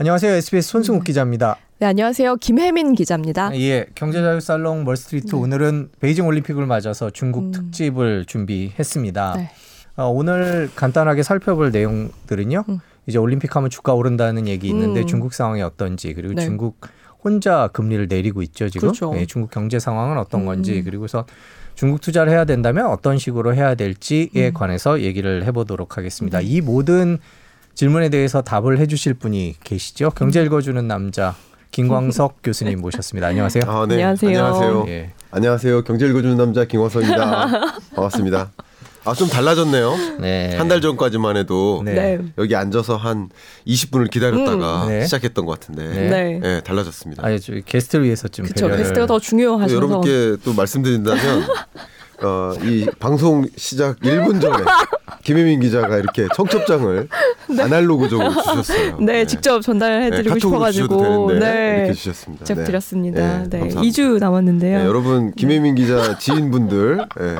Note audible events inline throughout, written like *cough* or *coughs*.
안녕하세요. SBS 손승욱 기자입니다. 네, 안녕하세요. 김혜민 기자입니다. 예, 경제자유살롱 멀스트리트 네. 오늘은 베이징 올림픽을 맞아서 중국 음. 특집을 준비했습니다. 네. 어, 오늘 간단하게 살펴볼 내용들은요. 음. 이제 올림픽 하면 주가 오른다는 얘기 있는데 음. 중국 상황이 어떤지 그리고 네. 중국 혼자 금리를 내리고 있죠 지금. 그렇죠. 네, 중국 경제 상황은 어떤 건지 음. 그리고서 중국 투자를 해야 된다면 어떤 식으로 해야 될지에 음. 관해서 얘기를 해보도록 하겠습니다. 네. 이 모든 질문에 대해서 답을 해주실 분이 계시죠. 경제 읽어주는 남자 김광석 *laughs* 교수님 모셨습니다. 안녕하세요. 아, 네. 안녕하세요. 안녕하세요. 예. 안녕하세요. 경제 읽어주는 남자 김광석입니다. *laughs* 반갑습니다. 아, 좀 달라졌네요. 네. 한 달 전까지만 해도 네. 네. 여기 앉아서 한 20분을 기다렸다가 음. 네. 시작했던 것 같은데 네. 네. 달라졌습니다. 아, 게스트를 위해서 좀 그쵸, 게스트가 더 중요하셔서 여러분께 또 말씀드린다면 *laughs* 어, 이 방송 시작 1분 전에 김혜민 기자가 이렇게 청첩장을 *laughs* 네. 아날로그적으로 주셨어요. 네, 네. 직접 전달해드리고 네, 싶어가지고 네, 이렇게 주셨습니다. 직접 드렸습니다. 네, 네, 2주 남았는데요. 네, 여러분 김혜민 기자 지인분들 네,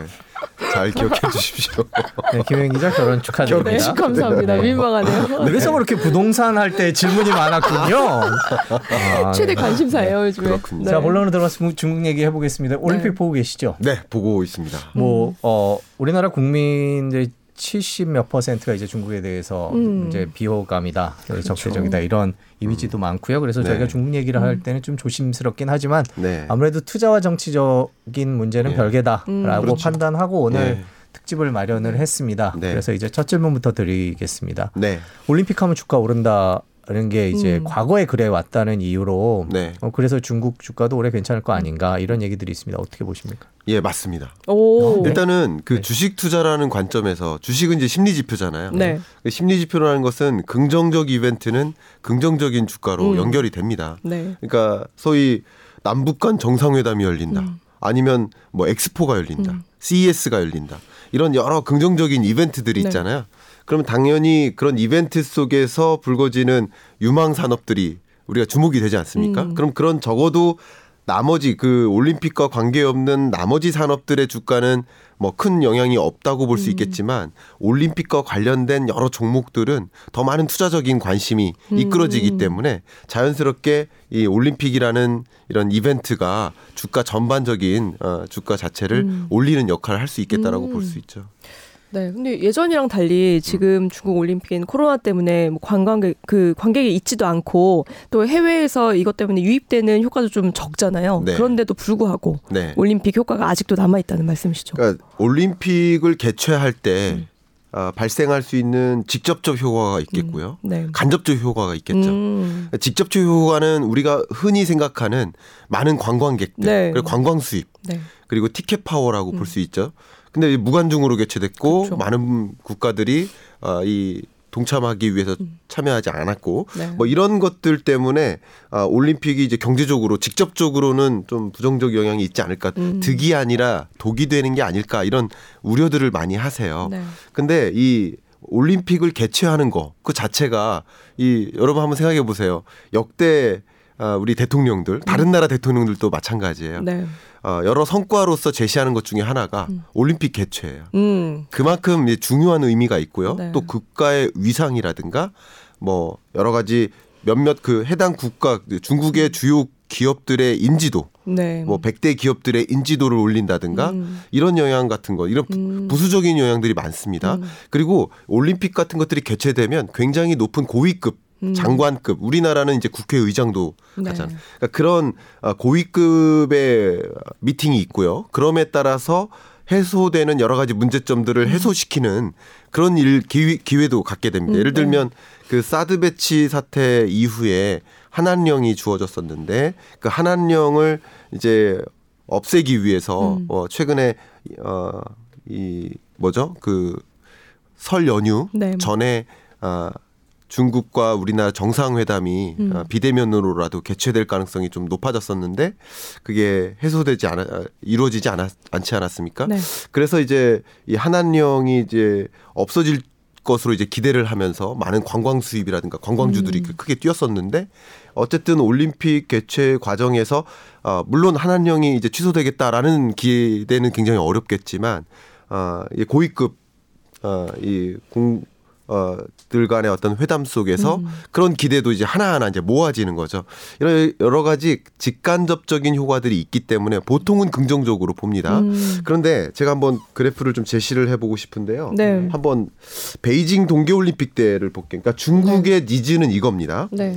잘 기억해 주십시오. *laughs* 네, 김혜민 기자 결혼 축하드립니다. 네, 감사합니다. 민망하네요. 그래서 그렇게 부동산 할 때 질문이 많았군요. *laughs* 아, 최대 관심사예요 요즘에. 그렇군요. 자 본론으로 들어가서 중국 얘기 해보겠습니다. 올림픽 보고 계시죠? 네, 보고 있습니다. 뭐 음. 어, 우리나라 국민들 70 몇 퍼센트가 이제 중국에 대해서 음. 이제 비호감이다, 그렇죠. 적대적이다 이런 이미지도 음. 많고요. 그래서 네. 저희가 중국 얘기를 할 음. 때는 좀 조심스럽긴 하지만 네. 아무래도 투자와 정치적인 문제는 네. 별개다라고 음. 그렇죠. 판단하고 오늘 네. 특집을 마련을 했습니다. 네. 그래서 이제 첫 질문부터 드리겠습니다. 네. 올림픽 하면 주가 오른다 라는 게 이제 음. 과거에 그래 왔다는 이유로 네. 어, 그래서 중국 주가도 올해 괜찮을 거 아닌가 이런 얘기들이 있습니다. 어떻게 보십니까? 예, 맞습니다. 오. 일단은 그 네. 주식 투자라는 관점에서 주식은 이제 심리 지표잖아요. 네. 그 심리 지표라는 것은 긍정적 이벤트는 긍정적인 주가로 음. 연결이 됩니다. 네. 그러니까 소위 남북 간 정상회담이 열린다. 음. 아니면 뭐 엑스포가 열린다. 음. CES가 열린다. 이런 여러 긍정적인 이벤트들이 네. 있잖아요. 그러면 당연히 그런 이벤트 속에서 불거지는 유망 산업들이 우리가 주목이 되지 않습니까? 음. 그럼 그런 적어도 나머지 그 올림픽과 관계없는 나머지 산업들의 주가는 뭐 큰 영향이 없다고 볼수 음. 있겠지만 올림픽과 관련된 여러 종목들은 더 많은 투자적인 관심이 음. 이끌어지기 때문에 자연스럽게 이 올림픽이라는 이런 이벤트가 주가 전반적인 어 주가 자체를 음. 올리는 역할을 할 수 있겠다라고 볼 수 있죠. 네, 근데 예전이랑 달리 지금 음. 중국 올림픽은 코로나 때문에 뭐 관광객 그 관객이 있지도 않고 또 해외에서 이것 때문에 유입되는 효과도 좀 적잖아요. 네. 그런데도 불구하고 네. 올림픽 효과가 아직도 남아 있다는 말씀이시죠? 그러니까 올림픽을 개최할 때 음. 어, 발생할 수 있는 직접적 효과가 있겠고요. 음, 네. 간접적 효과가 있겠죠. 음. 직접적 효과는 우리가 흔히 생각하는 많은 관광객들, 네. 그리고 관광 수입, 네. 그리고 티켓 파워라고 음. 볼수 있죠. 근데 무관중으로 개최됐고 그렇죠. 많은 국가들이 어, 이 동참하기 위해서 음. 참여하지 않았고 네. 뭐 이런 것들 때문에 아, 올림픽이 이제 경제적으로 직접적으로는 좀 부정적 영향이 있지 않을까 음. 득이 아니라 독이 되는 게 아닐까 이런 우려들을 많이 하세요. 네. 근데 이 올림픽을 개최하는 거 그 자체가 이 여러분 한번 생각해 보세요. 역대 아, 우리 대통령들 다른 음. 나라 대통령들도 마찬가지예요. 네. 어, 여러 성과로서 제시하는 것 중에 하나가 음. 올림픽 개최예요. 음. 그만큼 중요한 의미가 있고요. 네. 또 국가의 위상이라든가 뭐 여러 가지 몇몇 그 해당 국가 중국의 음. 주요 기업들의 인지도 네. 뭐 100대 기업들의 인지도를 올린다든가 음. 이런 영향 같은 거 이런 음. 부수적인 영향들이 많습니다. 음. 그리고 올림픽 같은 것들이 개최되면 굉장히 높은 고위급 음. 장관급 우리나라는 이제 국회의장도 네. 가잖아요. 그러니까 그런 어, 고위급의 미팅이 있고요. 그럼에 따라서 해소되는 여러 가지 문제점들을 음. 해소시키는 그런 일 기회, 도 갖게 됩니다. 음, 예를 네. 들면 그 사드 배치 사태 이후에 한한령이 주어졌었는데 그 한한령을 이제 없애기 위해서 음. 어 최근에 어 이 뭐죠? 그 설 연휴 네. 전에 아 중국과 우리나라 정상회담이 음. 어, 비대면으로라도 개최될 가능성이 좀 높아졌었는데 그게 해소되지 않아 이루어지지 않았, 않지 않았습니까? 네. 그래서 이제 이 한한령이 이제 없어질 것으로 이제 기대를 하면서 많은 관광 수입이라든가 관광주들이 음. 크게 뛰었었는데 어쨌든 올림픽 개최 과정에서 어 물론 한한령이 이제 취소되겠다라는 기대는 굉장히 어렵겠지만 어이 고위급 어 이 공 어,들 간의 어떤 회담 속에서 음. 그런 기대도 이제 하나하나 이제 모아지는 거죠. 이런 여러 가지 직간접적인 효과들이 있기 때문에 보통은 긍정적으로 봅니다. 음. 그런데 제가 한번 그래프를 좀 제시를 해보고 싶은데요. 네. 한번 베이징 동계올림픽 때를 볼게요. 그러니까 중국의 네. 니즈는 이겁니다. 네.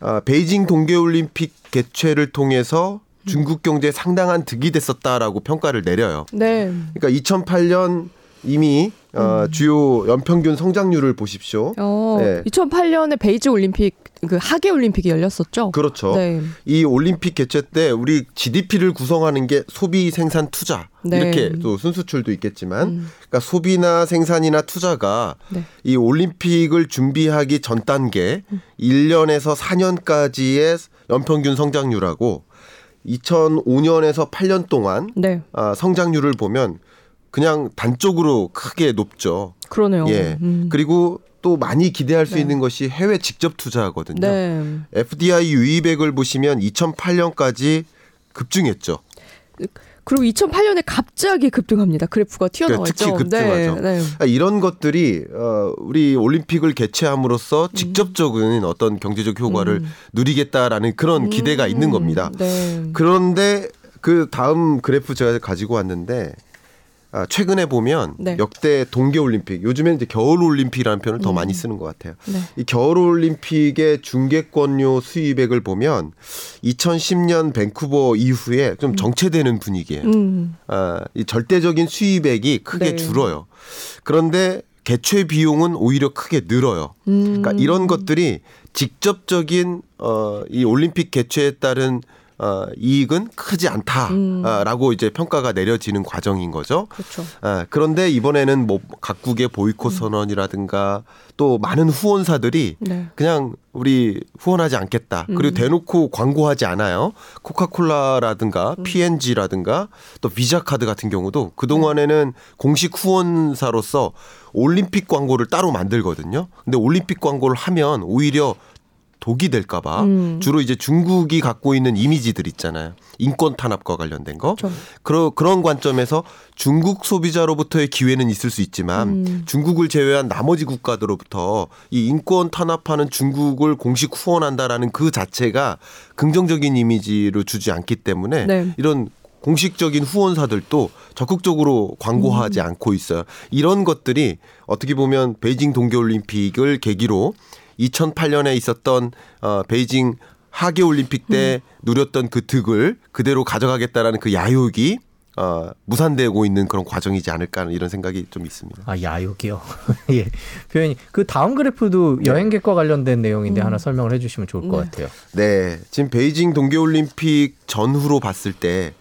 아, 베이징 동계올림픽 개최를 통해서 중국 경제에 상당한 득이 됐었다라고 평가를 내려요. 네. 그러니까 2008년 이미 어, 음. 주요 연평균 성장률을 보십시오. 어, 네. 2008년에 베이징 올림픽 그 하계 올림픽이 열렸었죠. 그렇죠. 네. 이 올림픽 개최 때 우리 GDP를 구성하는 게 소비, 생산, 투자 네. 이렇게 또 순수출도 있겠지만, 음. 그러니까 소비나 생산이나 투자가 네. 이 올림픽을 준비하기 전 단계 음. 1년에서 4년까지의 연평균 성장률하고 2005년에서 8년 동안 네. 아, 성장률을 보면 그냥 단적으로 크게 높죠. 그러네요. 예. 음. 그리고 또 많이 기대할 수 네. 있는 것이 해외 직접 투자거든요. 네. FDI 유입액을 보시면 2008년까지 급증했죠. 그리고 2008년에 갑자기 급등합니다. 그래프가 튀어나왔죠. 특히 급등하죠. 네, 네. 아, 이런 것들이 어, 우리 올림픽을 개최함으로써 음. 직접적인 어떤 경제적 효과를 음. 누리겠다라는 그런 기대가 음. 있는 겁니다. 네. 그런데 그 다음 그래프 제가 가지고 왔는데 아, 최근에 보면 네. 역대 동계 올림픽 요즘에는 이제 겨울 올림픽이라는 표현을 더 음. 많이 쓰는 것 같아요. 네. 이 겨울 올림픽의 중계권료 수입액을 보면 2010년 밴쿠버 이후에 좀 음. 정체되는 분위기예요. 음. 아, 이 절대적인 수입액이 크게 네. 줄어요. 그런데 개최 비용은 오히려 크게 늘어요. 그러니까 음. 이런 것들이 직접적인 어, 이 올림픽 개최에 따른 어, 이익은 크지 않다라고 음. 이제 평가가 내려지는 과정인 거죠. 그렇죠. 아, 그런데 이번에는 뭐 각국의 보이콧 음. 선언이라든가 또 많은 후원사들이 네. 그냥 우리 후원하지 않겠다. 음. 그리고 대놓고 광고하지 않아요. 코카콜라라든가 음. P&G라든가 또 비자 카드 같은 경우도 그동안에는 공식 후원사로서 올림픽 광고를 따로 만들거든요. 근데 올림픽 광고를 하면 오히려 독이 될까봐 음. 주로 이제 중국이 갖고 있는 이미지들 있잖아요. 인권 탄압과 관련된 거. 그렇죠. 그러, 그런 관점에서 중국 소비자로부터의 기회는 있을 수 있지만 음. 중국을 제외한 나머지 국가들로부터 이 인권 탄압하는 중국을 공식 후원한다라는 그 자체가 긍정적인 이미지를 주지 않기 때문에 네. 이런 공식적인 후원사들도 적극적으로 광고하지 음. 않고 있어요. 이런 것들이 어떻게 보면 베이징 동계올림픽을 계기로 2008년에 있었던 어, 베이징 하계 올림픽 때 음. 누렸던 그 득을 그대로 가져가겠다라는 그 야욕이 어, 무산되고 있는 그런 과정이지 않을까 하는 이런 생각이 좀 있습니다. 아 야욕이요. *laughs* 예 표현이 그 다음 그래프도 네. 여행객과 관련된 내용인데 음. 하나 설명을 해주시면 좋을 것 네. 같아요. 네, 지금 베이징 동계올림픽 전후로 봤을 때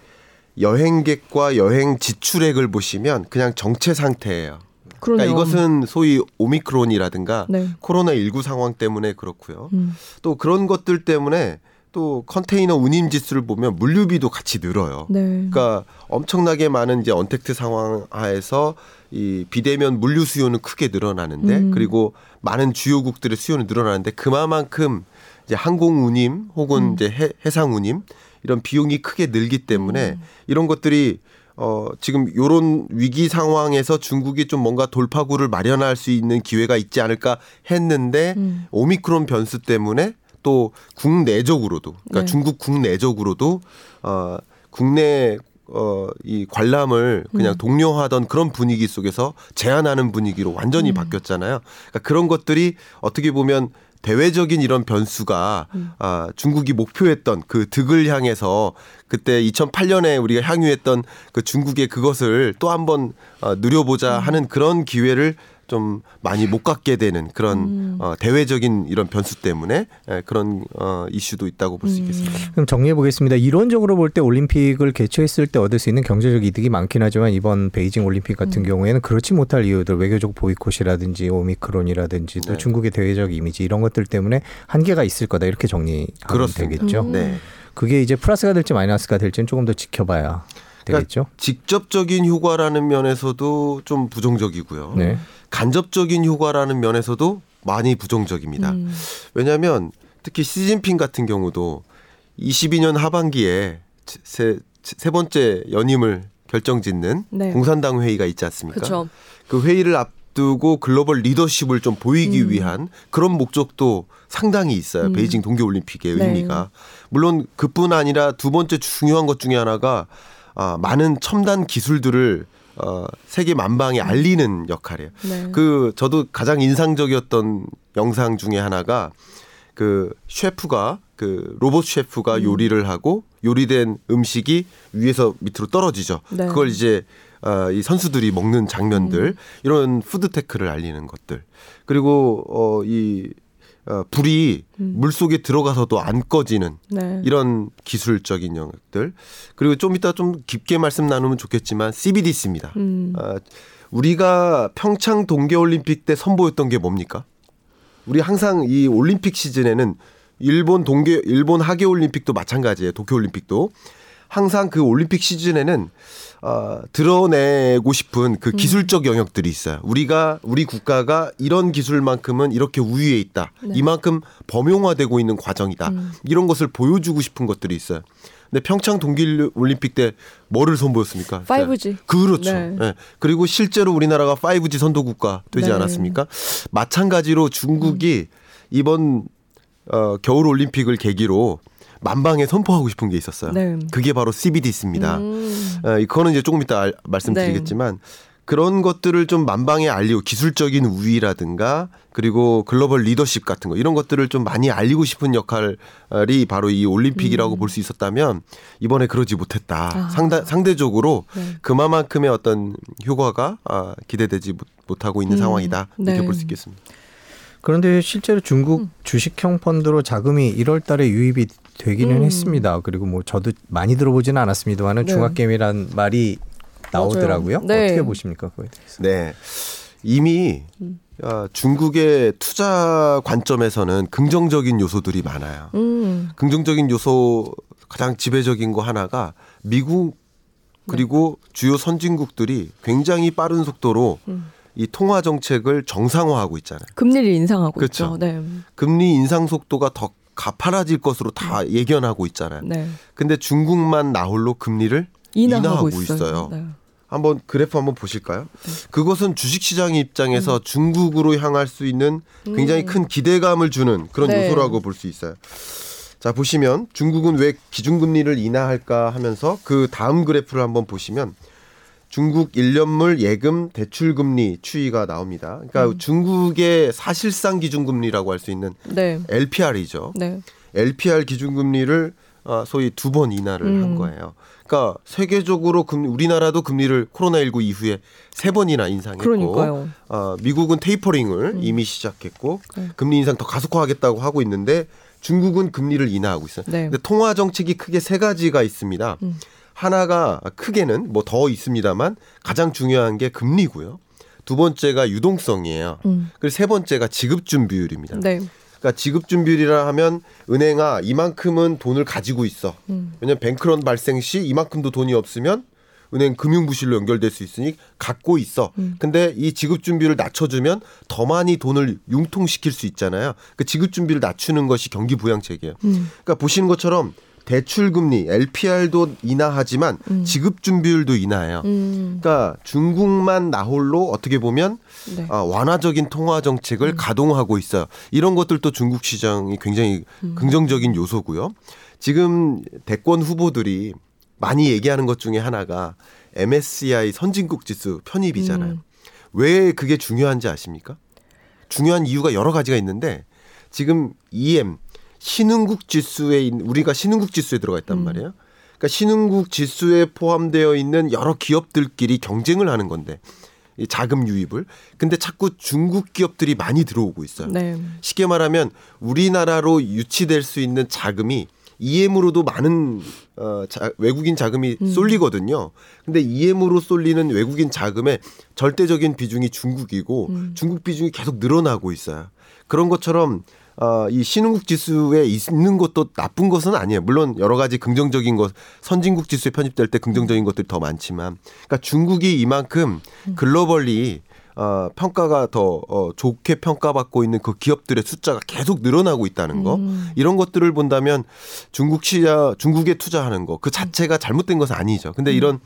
여행객과 여행 지출액을 보시면 그냥 정체 상태예요. 그러니까 이것은 소위 오미크론이라든가 네. 코로나 19 상황 때문에 그렇고요. 음. 또 그런 것들 때문에 또 컨테이너 운임 지수를 보면 물류비도 같이 늘어요. 네. 그러니까 엄청나게 많은 이제 언택트 상황 하에서 이 비대면 물류 수요는 크게 늘어나는데 음. 그리고 많은 주요국들의 수요는 늘어나는데 그만큼 이제 항공 운임 혹은 음. 이제 해, 해상 운임 이런 비용이 크게 늘기 때문에 음. 이런 것들이 어, 지금 요런 위기 상황에서 중국이 좀 뭔가 돌파구를 마련할 수 있는 기회가 있지 않을까 했는데 음. 오미크론 변수 때문에 또 국내적으로도 그러니까 네. 중국 국내적으로도 어, 국내 어, 이 관람을 그냥 음. 독려하던 그런 분위기 속에서 제한하는 분위기로 완전히 음. 바뀌었잖아요. 그러니까 그런 것들이 어떻게 보면 대외적인 이런 변수가 음. 아, 중국이 목표했던 그 득을 향해서 그때 2008년에 우리가 향유했던 그 중국의 그것을 또 한번 어, 누려보자 음. 하는 그런 기회를 좀 많이 못 갖게 되는 그런 음. 어, 대외적인 이런 변수 때문에 예, 그런 어, 이슈도 있다고 볼수 음. 있겠습니다. 그럼 정리해 보겠습니다. 이론적으로 볼 때 올림픽을 개최했을 때 얻을 수 있는 경제적 이득이 많긴 하지만 이번 베이징 올림픽 같은 음. 경우에는 그렇지 못할 이유들 외교적 보이콧이라든지 오미크론이라든지 또 네. 중국의 대외적 이미지 이런 것들 때문에 한계가 있을 거다 이렇게 정리하면 되겠죠. 음. 네. 그게 이제 플러스가 될지 마이너스가 될지는 조금 더 지켜봐야 그러니까 되겠죠. 그러니까 직접적인 효과라는 면에서도 좀 부정적이고요. 네. 간접적인 효과라는 면에서도 많이 부정적입니다. 음. 왜냐하면 특히 시진핑 같은 경우도 22년 하반기에 세, 세 번째 연임을 결정짓는 네. 공산당 회의가 있지 않습니까? 그쵸. 그 회의를 앞 앞두고 글로벌 리더십을 좀 보이기 음. 위한 그런 목적도 상당히 있어요. 음. 베이징 동계올림픽의 네. 의미가. 물론 그뿐 아니라 두 번째 중요한 것 중에 하나가 아, 많은 첨단 기술들을 어, 세계 만방에 음. 알리는 역할이에요. 네. 그 저도 가장 인상적이었던 영상 중에 하나가 그 셰프가 그 로봇 셰프가 음. 요리를 하고 요리된 음식이 위에서 밑으로 떨어지죠. 네. 그걸 이제 어, 이 선수들이 먹는 장면들 음. 이런 푸드 테크를 알리는 것들 그리고 어, 이 어, 불이 음. 물 속에 들어가서도 안 꺼지는 네. 이런 기술적인 영역들 그리고 좀 이따 좀 깊게 말씀 나누면 좋겠지만 CBDC입니다. 음. 어, 우리가 평창 동계올림픽 때 선보였던 게 뭡니까? 우리 항상 이 올림픽 시즌에는 일본 동계 일본 하계 올림픽도 마찬가지예요. 도쿄 올림픽도 항상 그 올림픽 시즌에는 어, 드러내고 싶은 그 음. 기술적 영역들이 있어요. 우리가 우리 국가가 이런 기술만큼은 이렇게 우위에 있다. 네. 이만큼 범용화되고 있는 과정이다. 음. 이런 것을 보여주고 싶은 것들이 있어요. 근데 평창 동계 올림픽 때 뭐를 선보였습니까? 5G. 그렇죠. 네. 네. 그리고 실제로 우리나라가 5G 선도 국가 되지 네. 않았습니까? 마찬가지로 중국이 음. 이번 어, 겨울 올림픽을 계기로 만방에 선포하고 싶은 게 있었어요. 네. 그게 바로 CBDC입니다. 음. 어, 이거는 이제 조금 이따 알, 말씀드리겠지만 네. 그런 것들을 좀 만방에 알리고 기술적인 우위라든가 그리고 글로벌 리더십 같은 거 이런 것들을 좀 많이 알리고 싶은 역할이 바로 이 올림픽이라고 음. 볼수 있었다면 이번에 그러지 못했다. 아. 상다, 상대적으로 네. 그만큼의 어떤 효과가 아, 기대되지 못하고 있는 음. 상황이다 이렇게 네. 볼수 있겠습니다. 그런데 실제로 중국 음. 주식형 펀드로 자금이 1월 달에 유입이 되기는 음. 했습니다. 그리고 뭐 저도 많이 들어보지는 않았습니다만은 네. 중학개미란 말이 나오더라고요. 네. 어떻게 보십니까 그거에 대해서? 네. 이미 음. 어, 중국의 투자 관점에서는 긍정적인 요소들이 많아요. 음. 긍정적인 요소 가장 지배적인 거 하나가 미국 그리고 네. 주요 선진국들이 굉장히 빠른 속도로 음. 이 통화 정책을 정상화하고 있잖아요. 금리를 인상하고 그렇죠. 있죠. 네. 금리 인상 속도가 더 가파라질 것으로 다 음. 예견하고 있잖아요. 네. 근데 중국만 나홀로 금리를 인하하고, 인하하고 있어요. 있어요. 네. 한번 그래프 한번 보실까요? 네. 그것은 주식시장 입장에서 음. 중국으로 향할 수 있는 굉장히 음. 큰 기대감을 주는 그런 네. 요소라고 볼 수 있어요. 자 보시면 중국은 왜 기준금리를 인하할까 하면서 그 다음 그래프를 한번 보시면 중국 1년물 예금 대출 금리 추이가 나옵니다. 그러니까 음. 중국의 사실상 기준금리라고 할 수 있는 네. LPR이죠. 네. LPR 기준금리를 어, 소위 두 번 인하를 음. 한 거예요. 그러니까 세계적으로 금리, 우리나라도 금리를 코로나19 이후에 세 번이나 인상했고, 그러니까요. 어, 미국은 테이퍼링을 음. 이미 시작했고, 네. 금리 인상 더 가속화하겠다고 하고 있는데 중국은 금리를 인하하고 있어요. 네. 근데 통화 정책이 크게 세 가지가 있습니다. 음. 하나가 크게는 뭐 더 있습니다만 가장 중요한 게 금리고요. 두 번째가 유동성이에요. 음. 그리고 세 번째가 지급 준 비율입니다. 네. 그러니까 지급 준 비율이라 하면 은행아 이만큼은 돈을 가지고 있어. 음. 왜냐면 뱅크런 발생 시 이만큼도 돈이 없으면 은행 금융 부실로 연결될 수 있으니 갖고 있어. 음. 근데 이 지급 준비를 낮춰주면 더 많이 돈을 융통시킬 수 있잖아요. 그 지급 준비를 낮추는 것이 경기 부양책이에요. 음. 그러니까 보시는 것처럼 대출 금리 LPR도 인하하지만 음. 지급 준비율도 인하해요. 음. 그러니까 중국만 나홀로 어떻게 보면 네. 아, 완화적인 통화 정책을 음. 가동하고 있어요. 이런 것들도 중국 시장이 굉장히 음. 긍정적인 요소고요. 지금 대권 후보들이 많이 얘기하는 것 중에 하나가 MSCI 선진국 지수 편입이잖아요. 음. 왜 그게 중요한지 아십니까? 중요한 이유가 여러 가지가 있는데 지금 EM 신흥국 지수에 우리가 신흥국 지수에 들어가 있단 음. 말이에요. 그러니까 신흥국 지수에 포함되어 있는 여러 기업들끼리 경쟁을 하는 건데 이 자금 유입을 근데 자꾸 중국 기업들이 많이 들어오고 있어요. 네. 쉽게 말하면 우리나라로 유치될 수 있는 자금이 EM으로도 많은 어, 자, 외국인 자금이 음. 쏠리거든요. 근데 EM으로 쏠리는 외국인 자금의 절대적인 비중이 중국이고 음. 중국 비중이 계속 늘어나고 있어요. 그런 것처럼 어, 이 신흥국 지수에 있는 것도 나쁜 것은 아니에요. 물론 여러 가지 긍정적인 것, 선진국 지수에 편입될 때 긍정적인 것들이 더 많지만, 그러니까 중국이 이만큼 글로벌리 어, 평가가 더 어, 좋게 평가받고 있는 그 기업들의 숫자가 계속 늘어나고 있다는 거 음. 이런 것들을 본다면 중국 시장 중국에 투자하는 거 그 자체가 잘못된 것은 아니죠. 근데 음. 이런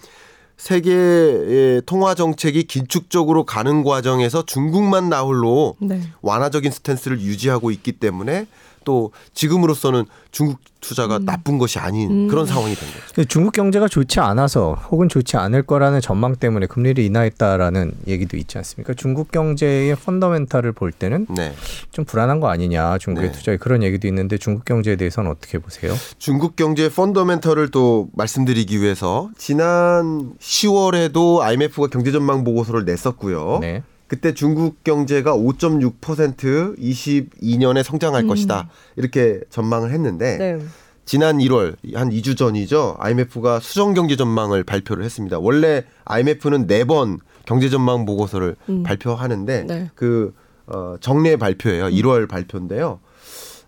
세계의 통화 정책이 긴축적으로 가는 과정에서 중국만 나홀로 네. 완화적인 스탠스를 유지하고 있기 때문에 또 지금으로서는 중국 투자가 음. 나쁜 것이 아닌 음. 그런 상황이 된 거죠. 중국 경제가 좋지 않아서 혹은 좋지 않을 거라는 전망 때문에 금리를 인하했다라는 얘기도 있지 않습니까? 중국 경제의 펀더멘탈을 볼 때는 네. 좀 불안한 거 아니냐 중국의 네. 투자에 그런 얘기도 있는데 중국 경제에 대해서는 어떻게 보세요? 중국 경제의 펀더멘탈을 또 말씀드리기 위해서 지난 10월에도 IMF가 경제 전망 보고서를 냈었고요. 네. 그때 중국 경제가 5.6% 22년에 성장할 음. 것이다. 이렇게 전망을 했는데 네. 지난 1월 한 2주 전이죠. IMF가 수정 경제 전망을 발표를 했습니다. 원래 IMF는 4번 경제 전망 보고서를 음. 발표하는데 네. 그 어, 정례 발표예요. 1월 음. 발표인데요.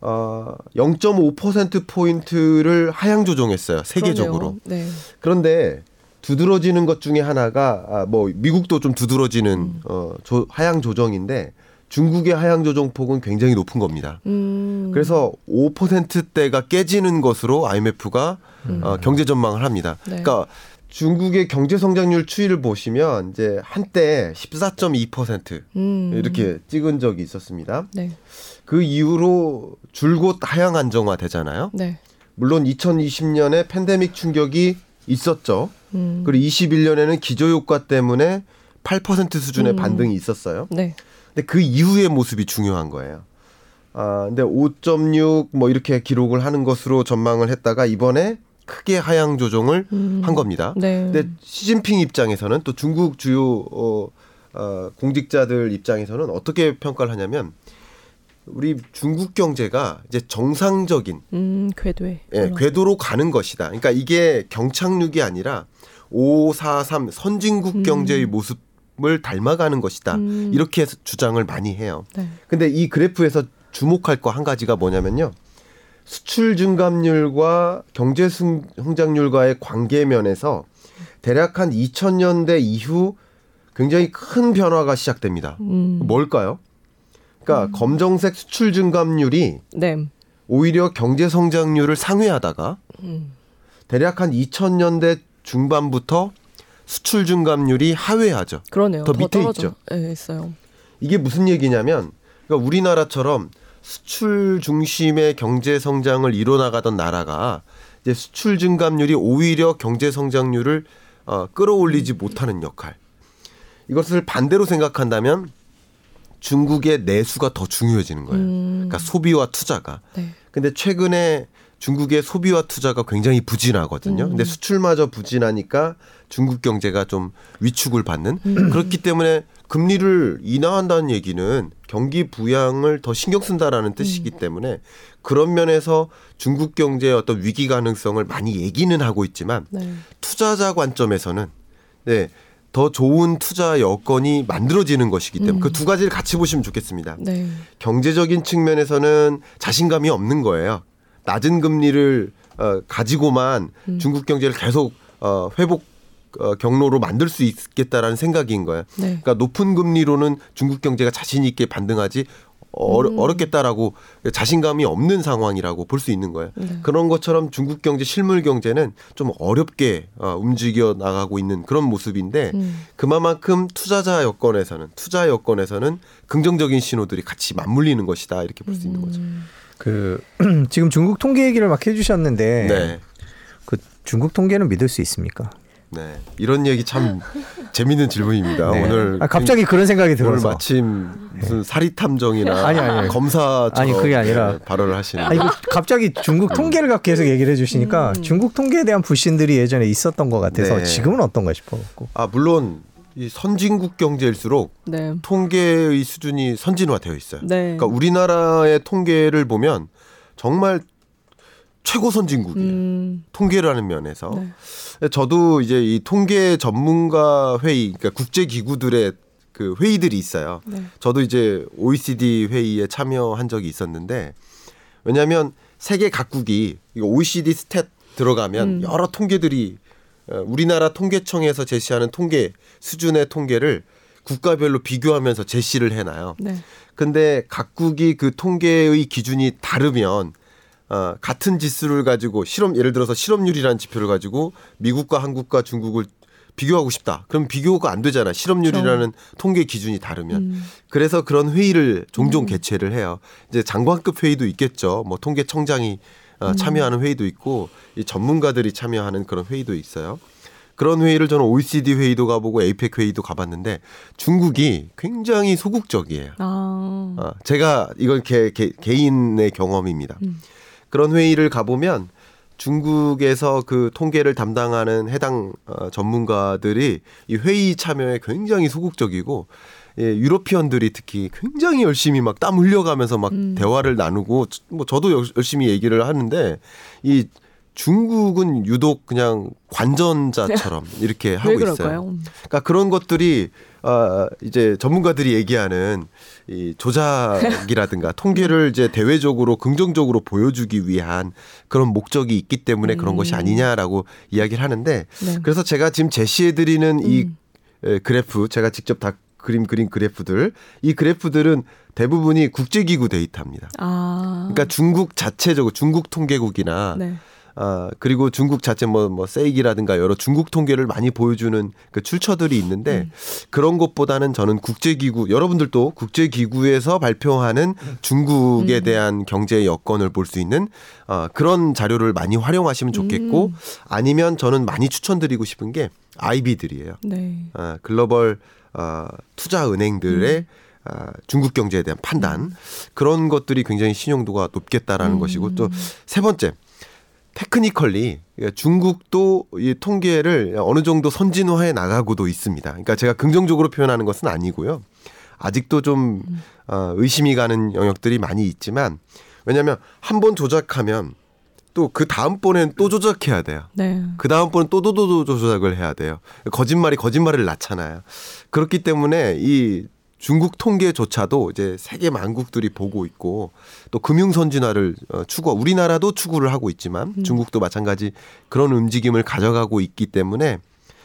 어, 0.5% 포인트를 하향 조정했어요. 세계적으로. 네. 그런데 두드러지는 것 중에 하나가 아, 뭐 미국도 좀 두드러지는 음. 어, 조, 하향 조정인데 중국의 하향 조정 폭은 굉장히 높은 겁니다. 음. 그래서 5%대가 깨지는 것으로 IMF가 음. 어, 경제 전망을 합니다. 네. 그러니까 중국의 경제 성장률 추이를 보시면 이제 한때 14.2% 음. 이렇게 찍은 적이 있었습니다. 네. 그 이후로 줄곧 하향 안정화 되잖아요. 네. 물론 2020년에 팬데믹 충격이 있었죠. 음. 그리고 21년에는 기저효과 때문에 8% 수준의 음. 반등이 있었어요. 네. 근데 그 이후의 모습이 중요한 거예요. 아, 근데 5.6 뭐 이렇게 기록을 하는 것으로 전망을 했다가 이번에 크게 하향 조정을 음. 한 겁니다. 네. 근데 시진핑 입장에서는 또 중국 주요 어, 어, 공직자들 입장에서는 어떻게 평가를 하냐면 우리 중국 경제가 이제 정상적인 음, 궤도에 예, 궤도로 가는 것이다. 그러니까 이게 경착륙이 아니라 5, 4, 3 선진국 음. 경제의 모습을 닮아가는 것이다. 음. 이렇게 주장을 많이 해요. 네. 근데 이 그래프에서 주목할 거 한 가지가 뭐냐면요. 수출 증감률과 경제 성장률과의 관계 면에서 대략 한 2000년대 이후 굉장히 큰 변화가 시작됩니다. 음. 뭘까요? 그러니까 음. 검정색 수출 증감률이 네. 오히려 경제 성장률을 상회하다가 음. 대략 한 2000년대 중반부터 수출 증감률이 하회하죠. 그러네요. 더, 더 밑에 있죠. 네, 있어요. 이게 무슨 얘기냐면 그러니까 우리나라처럼 수출 중심의 경제 성장을 이뤄나가던 나라가 이제 수출 증감률이 오히려 경제 성장률을 어, 끌어올리지 못하는 역할. 이것을 반대로 생각한다면 중국의 내수가 더 중요해지는 거예요. 음. 그러니까 소비와 투자가. 네. 근데 최근에 중국의 소비와 투자가 굉장히 부진하거든요. 음. 근데 수출마저 부진하니까 중국 경제가 좀 위축을 받는 음. 그렇기 때문에 금리를 인하한다는 얘기는 경기 부양을 더 신경 쓴다라는 뜻이기 음. 때문에 그런 면에서 중국 경제의 어떤 위기 가능성을 많이 얘기는 하고 있지만 네. 투자자 관점에서는 네. 더 좋은 투자 여건이 만들어지는 것이기 때문에 음. 그두 가지를 같이 보시면 좋겠습니다. 네. 경제적인 측면에서는 자신감이 없는 거예요. 낮은 금리를 어, 가지고만 음. 중국 경제를 계속 어, 회복 어, 경로로 만들 수 있겠다라는 생각인 거예요. 네. 그러니까 높은 금리로는 중국 경제가 자신 있게 반등하지 어려, 음. 어렵겠다라고 자신감이 없는 상황이라고 볼 수 있는 거예요. 네. 그런 것처럼 중국 경제 실물 경제는 좀 어렵게 어, 움직여 나가고 있는 그런 모습인데 음. 그만큼 투자자 여건에서는 투자 여건에서는 긍정적인 신호들이 같이 맞물리는 것이다 이렇게 볼 수 있는 거죠. 음. 그 *clears throat* 지금 중국 통계 얘기를 막 해주셨는데 네. 그 중국 통계는 믿을 수 있습니까? 네. 이런 얘기 참 *laughs* 재밌는 질문입니다. 네. 오늘 아, 갑자기 그런 생각이 들어서 오늘 마침 무슨 네. 사리 탐정이나 *laughs* 아니, 아니, 검사 아니 그게 아니라 네, 발언을 하시는. 아니, 갑자기 중국 통계를 갖고 계속 얘기를 해주시니까 음. 중국 통계에 대한 불신들이 예전에 있었던 것 같아서 네. 지금은 어떤가 싶어갖고. 아 물론 이 선진국 경제일수록 네. 통계의 수준이 선진화되어 있어요. 네. 그러니까 우리나라의 통계를 보면 정말 최고 선진국이에요. 음. 통계를 하는 면에서. 네. 저도 이제 이 통계 전문가 회의, 그러니까 국제 기구들의 그 회의들이 있어요. 네. 저도 이제 OECD 회의에 참여한 적이 있었는데 왜냐하면 세계 각국이 OECD 스탯 들어가면 음. 여러 통계들이 어, 우리나라 통계청에서 제시하는 통계 수준의 통계를 국가별로 비교하면서 제시를 해놔요. 네. 근데 각국이 그 통계의 기준이 다르면 어, 같은 지수를 가지고 실험 예를 들어서 실업률이라는 지표를 가지고 미국과 한국과 중국을 비교하고 싶다. 그럼 비교가 안 되잖아. 실업률이라는 그렇죠. 통계 기준이 다르면. 음. 그래서 그런 회의를 종종 음. 개최를 해요. 이제 장관급 회의도 있겠죠. 뭐 통계청장이 어, 음. 참여하는 회의도 있고 이 전문가들이 참여하는 그런 회의도 있어요. 그런 회의를 저는 OECD 회의도 가보고 에이펙 회의도 가봤는데 중국이 굉장히 소극적이에요. 아. 어, 제가 이건 개, 개, 개인의 경험입니다. 음. 그런 회의를 가보면 중국에서 그 통계를 담당하는 해당 어, 전문가들이 이 회의 참여에 굉장히 소극적이고 예, 유로피언들이 특히 굉장히 열심히 막 땀 흘려가면서 막 음. 대화를 나누고 뭐 저도 열심히 얘기를 하는데 이 중국은 유독 그냥 관전자처럼 *laughs* 이렇게 하고 있어요. 그러니까 그런 것들이 아 이제 전문가들이 얘기하는 이 조작이라든가 *laughs* 통계를 이제 대외적으로 긍정적으로 보여주기 위한 그런 목적이 있기 때문에 그런 음. 것이 아니냐라고 이야기를 하는데 네. 그래서 제가 지금 제시해드리는 이 음. 그래프 제가 직접 다 그림 그린 그래프들 이 그래프들은 대부분이 국제기구 데이터입니다. 아. 그러니까 중국 자체적으로 중국 통계국이나 네. 아, 그리고 중국 자체 뭐, 뭐, 세익이라든가 여러 중국 통계를 많이 보여주는 그 출처들이 있는데 음. 그런 것보다는 저는 국제기구, 여러분들도 국제기구에서 발표하는 중국에 음. 대한 경제 여건을 볼 수 있는 어, 그런 자료를 많이 활용하시면 좋겠고 음. 아니면 저는 많이 추천드리고 싶은 게 아이비들이에요. 네. 어, 글로벌 어, 투자 은행들의 음. 아, 중국 경제에 대한 판단 음. 그런 것들이 굉장히 신용도가 높겠다라는 음. 것이고 또 세 번째 테크니컬리 중국도 이 통계를 어느 정도 선진화해 나가고도 있습니다. 그러니까 제가 긍정적으로 표현하는 것은 아니고요. 아직도 좀 어, 의심이 가는 영역들이 많이 있지만 왜냐하면 한 번 조작하면 또 그 다음번엔 또 조작해야 돼요. 네. 그 다음번엔 또 또또 조작을 해야 돼요. 거짓말이 거짓말을 낳잖아요. 그렇기 때문에 이 중국 통계조차도 이제 세계 만국들이 보고 있고 또 금융 선진화를 어, 추구 우리나라도 추구를 하고 있지만 음. 중국도 마찬가지 그런 움직임을 가져가고 있기 때문에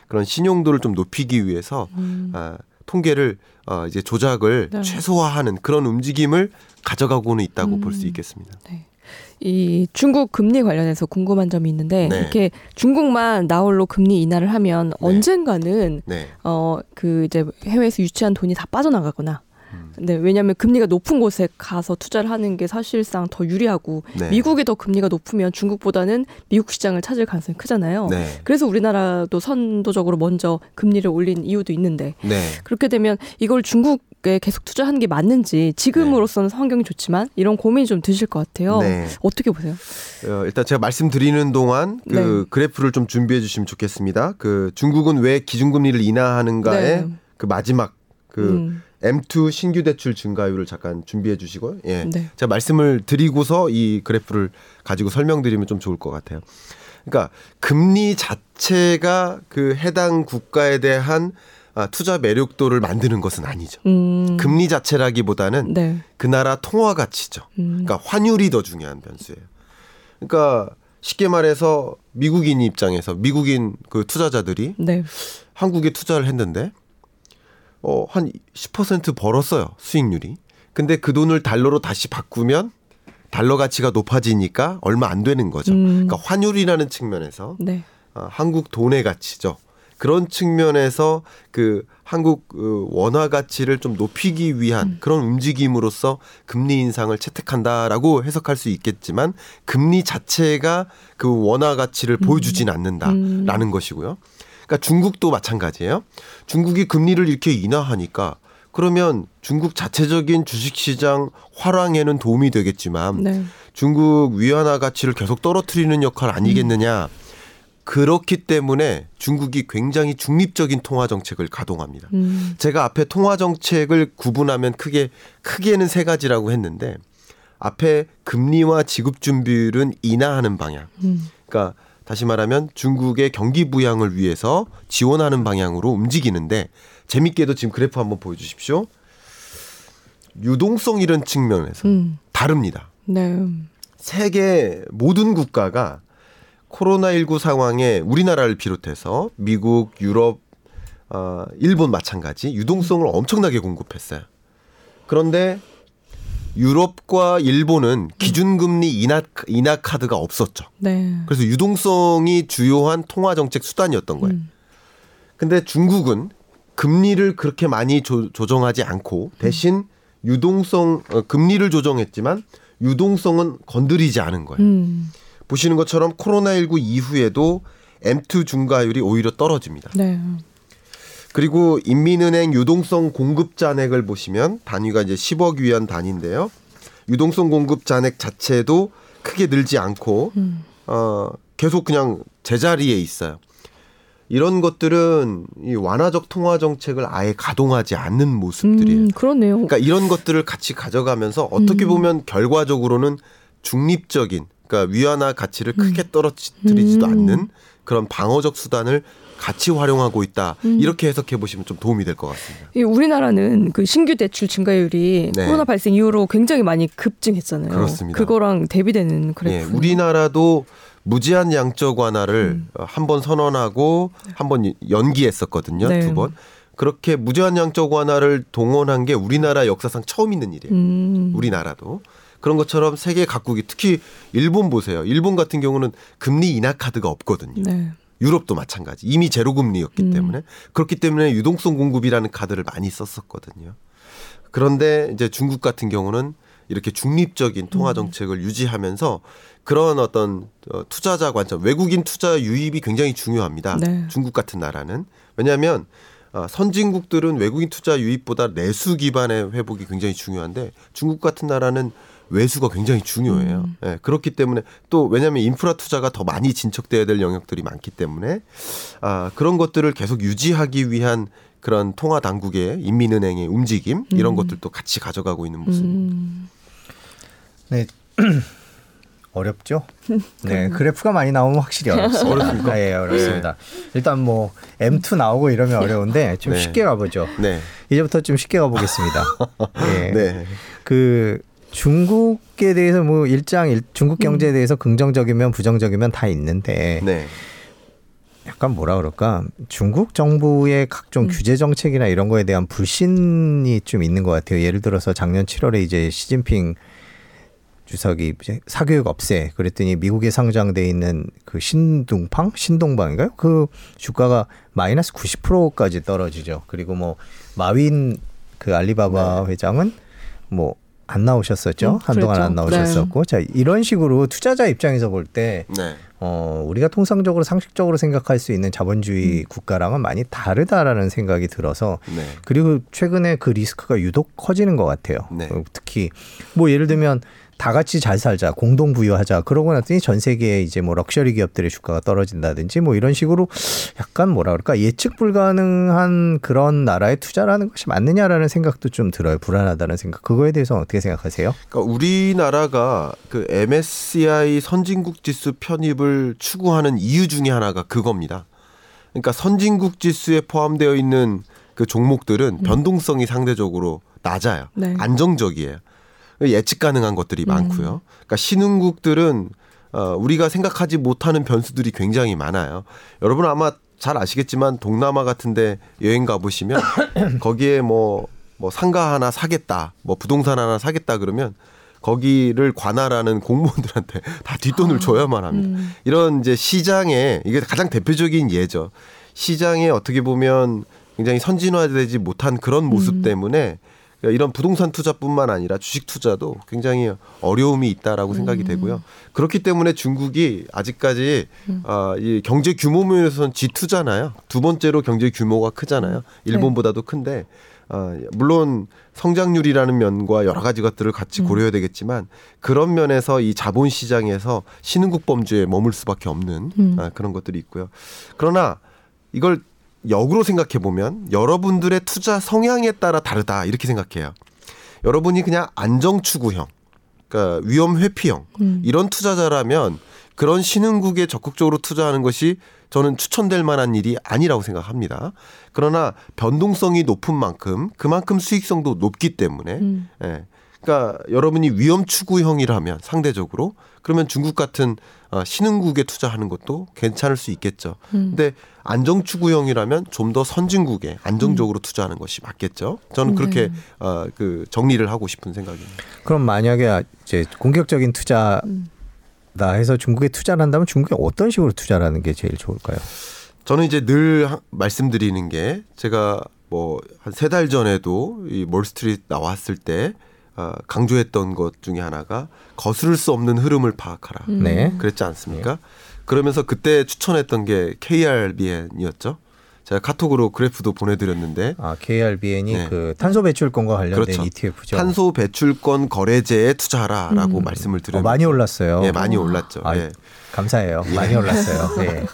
그런 신용도를 좀 높이기 위해서 음. 아, 통계를 어, 이제 조작을 네. 최소화하는 그런 움직임을 가져가고는 있다고 음. 볼수 있겠습니다. 네. 이 중국 금리 관련해서 궁금한 점이 있는데 네. 이렇게 중국만 나홀로 금리 인하를 하면 네. 언젠가는 네. 어그 이제 해외에서 유치한 돈이 다 빠져나가거나 네, 왜냐하면 금리가 높은 곳에 가서 투자를 하는 게 사실상 더 유리하고 네. 미국이 더 금리가 높으면 중국보다는 미국 시장을 찾을 가능성이 크잖아요. 네. 그래서 우리나라도 선도적으로 먼저 금리를 올린 이유도 있는데 네. 그렇게 되면 이걸 중국 에 계속 투자하는 게 맞는지 지금으로서는 네. 환경이 좋지만 이런 고민이 좀 드실 것 같아요. 네. 어떻게 보세요? 어, 일단 제가 말씀드리는 동안 그 네. 그래프를 좀 준비해 주시면 좋겠습니다. 그 중국은 왜 기준금리를 인하하는가에 그 마지막 그 음. M2 신규 대출 증가율을 잠깐 준비해 주시고요. 예. 네. 제가 말씀을 드리고서 이 그래프를 가지고 설명드리면 좀 좋을 것 같아요. 그러니까 금리 자체가 그 해당 국가에 대한 아, 투자 매력도를 만드는 것은 아니죠. 음. 금리 자체라기보다는 네. 그 나라 통화 가치죠. 음. 그러니까 환율이 더 중요한 변수예요. 그러니까 쉽게 말해서 미국인 입장에서 미국인 그 투자자들이 네. 한국에 투자를 했는데 어, 한 10% 벌었어요. 수익률이. 근데 그 돈을 달러로 다시 바꾸면 달러 가치가 높아지니까 얼마 안 되는 거죠. 음. 그러니까 환율이라는 측면에서 네. 어, 한국 돈의 가치죠. 그런 측면에서 그 한국 그 원화 가치를 좀 높이기 위한 음. 그런 움직임으로써 금리 인상을 채택한다라고 해석할 수 있겠지만 금리 자체가 그 원화 가치를 음. 보여주진 않는다라는 음. 것이고요. 그러니까 중국도 마찬가지예요. 중국이 금리를 이렇게 인하하니까 그러면 중국 자체적인 주식시장 활황에는 도움이 되겠지만 네. 중국 위안화 가치를 계속 떨어뜨리는 역할 아니겠느냐. 음. 그렇기 때문에 중국이 굉장히 중립적인 통화 정책을 가동합니다. 음. 제가 앞에 통화 정책을 구분하면 크게 크게는 세 가지라고 했는데 앞에 금리와 지급 준비율은 인하하는 방향. 음. 그러니까 다시 말하면 중국의 경기 부양을 위해서 지원하는 방향으로 움직이는데 재밌게도 지금 그래프 한번 보여 주십시오. 유동성 이런 측면에서 음. 다릅니다. 네. 세계 모든 국가가 코로나19 상황에 우리나라를 비롯해서 미국, 유럽, 어, 일본 마찬가지 유동성을 엄청나게 공급했어요. 그런데 유럽과 일본은 기준금리 인하, 인하 카드가 없었죠. 네. 그래서 유동성이 주요한 통화 정책 수단이었던 거예요. 음. 근데 중국은 금리를 그렇게 많이 조, 정하지 않고 대신 유동성 어, 금리를 조정했지만 유동성은 건드리지 않은 거예요. 음. 보시는 것처럼 코로나19 이후에도 M2 중과율이 오히려 떨어집니다. 네. 그리고 인민은행 유동성 공급 잔액을 보시면 단위가 이제 10억 위안 단위인데요. 유동성 공급 잔액 자체도 크게 늘지 않고 음. 어 계속 그냥 제자리에 있어요. 이런 것들은 이 완화적 통화 정책을 아예 가동하지 않는 모습들이에요. 음, 그렇네요. 그러니까 이런 것들을 같이 가져가면서 어떻게 음. 보면 결과적으로는 중립적인 그러니까 위안화 가치를 크게 음. 떨어뜨리지도 음. 않는 그런 방어적 수단을 같이 활용하고 있다 음. 이렇게 해석해 보시면 좀 도움이 될 것 같습니다. 우리나라는 그 신규 대출 증가율이 네. 코로나 발생 이후로 굉장히 많이 급증했잖아요. 그렇습니다. 그거랑 대비되는 그래프. 네, 우리나라도 무제한 양적 완화를 음. 한번 선언하고 한 번 연기했었거든요. 네. 두 번. 그렇게 무제한 양적 완화를 동원한 게 우리나라 역사상 처음 있는 일이에요. 음. 우리나라도. 그런 것처럼 세계 각국이 특히 일본 보세요. 일본 같은 경우는 금리 인하 카드가 없거든요. 네. 유럽도 마찬가지. 이미 제로 금리였기 음. 때문에 그렇기 때문에 유동성 공급이라는 카드를 많이 썼었거든요. 그런데 이제 중국 같은 경우는 이렇게 중립적인 통화 음. 정책을 음. 유지하면서 그런 어떤 어, 투자자 관점, 외국인 투자 유입이 굉장히 중요합니다. 네. 중국 같은 나라는 왜냐하면 어, 선진국들은 외국인 투자 유입보다 내수 기반의 회복이 굉장히 중요한데 중국 같은 나라는 외수가 굉장히 중요해요. 음. 네, 그렇기 때문에 또 왜냐하면 인프라 투자가 더 많이 진척돼야 될 영역들이 많기 때문에 아, 그런 것들을 계속 유지하기 위한 그런 통화 당국의 인민은행의 움직임 이런 음. 것들도 같이 가져가고 있는 모습입니다. 음. 네. *clears throat* 어렵죠. *laughs* 네, 그래프가 많이 나오면 확실히 어렵습니다. 어렵습니까? 예, 어렵습니다. 네. 일단 뭐 M2 나오고 이러면 어려운데 좀 네. 쉽게 가보죠. 네. 이제부터 좀 쉽게 가보겠습니다. *laughs* 예. 네. 그 중국에 대해서 뭐 일장 중국 경제에 음. 대해서 긍정적이면 부정적이면 다 있는데 네. 약간 뭐라 그럴까 중국 정부의 각종 음. 규제 정책이나 이런 거에 대한 불신이 좀 있는 것 같아요. 예를 들어서 작년 7월에 이제 시진핑 주석이 사교육 없애 그랬더니 미국에 상장돼 있는 그 신동팡 신동방인가요? 그 주가가 마이너스 90%까지 떨어지죠. 그리고 뭐 마윈 그 알리바바 네. 회장은 뭐 안 나오셨었죠. 음, 한동안 그렇죠. 안 나오셨었고. 네. 자, 이런 식으로 투자자 입장에서 볼 때, 네. 어, 우리가 통상적으로 상식적으로 생각할 수 있는 자본주의 음. 국가랑은 많이 다르다라는 생각이 들어서, 네. 그리고 최근에 그 리스크가 유독 커지는 것 같아요. 네. 특히, 뭐 예를 들면, 다 같이 잘 살자, 공동 부유하자. 그러고 났더니 전 세계에 이제 뭐 럭셔리 기업들의 주가가 떨어진다든지 뭐 이런 식으로 약간 뭐라 그럴까 예측 불가능한 그런 나라에 투자라는 것이 맞느냐라는 생각도 좀 들어요. 불안하다는 생각. 그거에 대해서 어떻게 생각하세요? 그러니까 우리나라가 그 MSCI 선진국 지수 편입을 추구하는 이유 중에 하나가 그겁니다. 그러니까 선진국 지수에 포함되어 있는 그 종목들은 음. 변동성이 상대적으로 낮아요. 네. 안정적이에요. 예측 가능한 것들이 음. 많고요. 그러니까 신흥국들은 어, 우리가 생각하지 못하는 변수들이 굉장히 많아요. 여러분 아마 잘 아시겠지만 동남아 같은데 여행 가보시면 *coughs* 거기에 뭐, 뭐 상가 하나 사겠다, 뭐 부동산 하나 사겠다 그러면 거기를 관할하는 공무원들한테 *laughs* 다 뒷돈을 아, 줘야만 합니다. 음. 이런 이제 시장에 이게 가장 대표적인 예죠. 시장에 어떻게 보면 굉장히 선진화되지 못한 그런 모습 음. 때문에 그러니까 이런 부동산 투자뿐만 아니라 주식 투자도 굉장히 어려움이 있다라고 음. 생각이 되고요. 그렇기 때문에 중국이 아직까지 음. 어, 이 경제 규모 면에서는 G2잖아요. 두 번째로 경제 규모가 크잖아요. 네. 일본보다도 큰데 어, 물론 성장률이라는 면과 여러 가지 것들을 같이 음. 고려해야 되겠지만 그런 면에서 이 자본 시장에서 신흥국 범주에 머물 수밖에 없는 음. 아, 그런 것들이 있고요. 그러나 이걸 역으로 생각해 보면 여러분들의 투자 성향에 따라 다르다 이렇게 생각해요. 여러분이 그냥 안정 추구형, 그러니까 위험 회피형 음. 이런 투자자라면 그런 신흥국에 적극적으로 투자하는 것이 저는 추천될 만한 일이 아니라고 생각합니다. 그러나 변동성이 높은 만큼 그만큼 수익성도 높기 때문에 음. 예. 그러니까 여러분이 위험 추구형이라면 상대적으로 그러면 중국 같은 어, 신흥국에 투자하는 것도 괜찮을 수 있겠죠. 음. 근데 안정 추구형이라면 좀 더 선진국에 안정적으로 음. 투자하는 것이 맞겠죠. 저는 그렇게 네. 어, 그 정리를 하고 싶은 생각입니다. 그럼 만약에 이제 공격적인 투자다 음. 해서 중국에 투자를 한다면 중국에 어떤 식으로 투자를 하는 게 제일 좋을까요? 저는 이제 늘 말씀드리는 게 제가 뭐 한 세 달 전에도 이 몰스트리트 나왔을 때 어, 강조했던 것 중에 하나가 거스를 수 없는 흐름을 파악하라. 음. 네. 그랬지 않습니까? 네. 그러면서 그때 추천했던 게 KRBN이었죠. 제가 카톡으로 그래프도 보내드렸는데 아 KRBN이 네. 그 탄소 배출권과 관련된 그렇죠. ETF죠. 탄소 배출권 거래제에 투자하라라고 음. 말씀을 드렸요 어, 많이 올랐어요. 네, 많이 올랐죠. 아, 네. 감사해요. 예. 많이 올랐어요. *laughs* 네.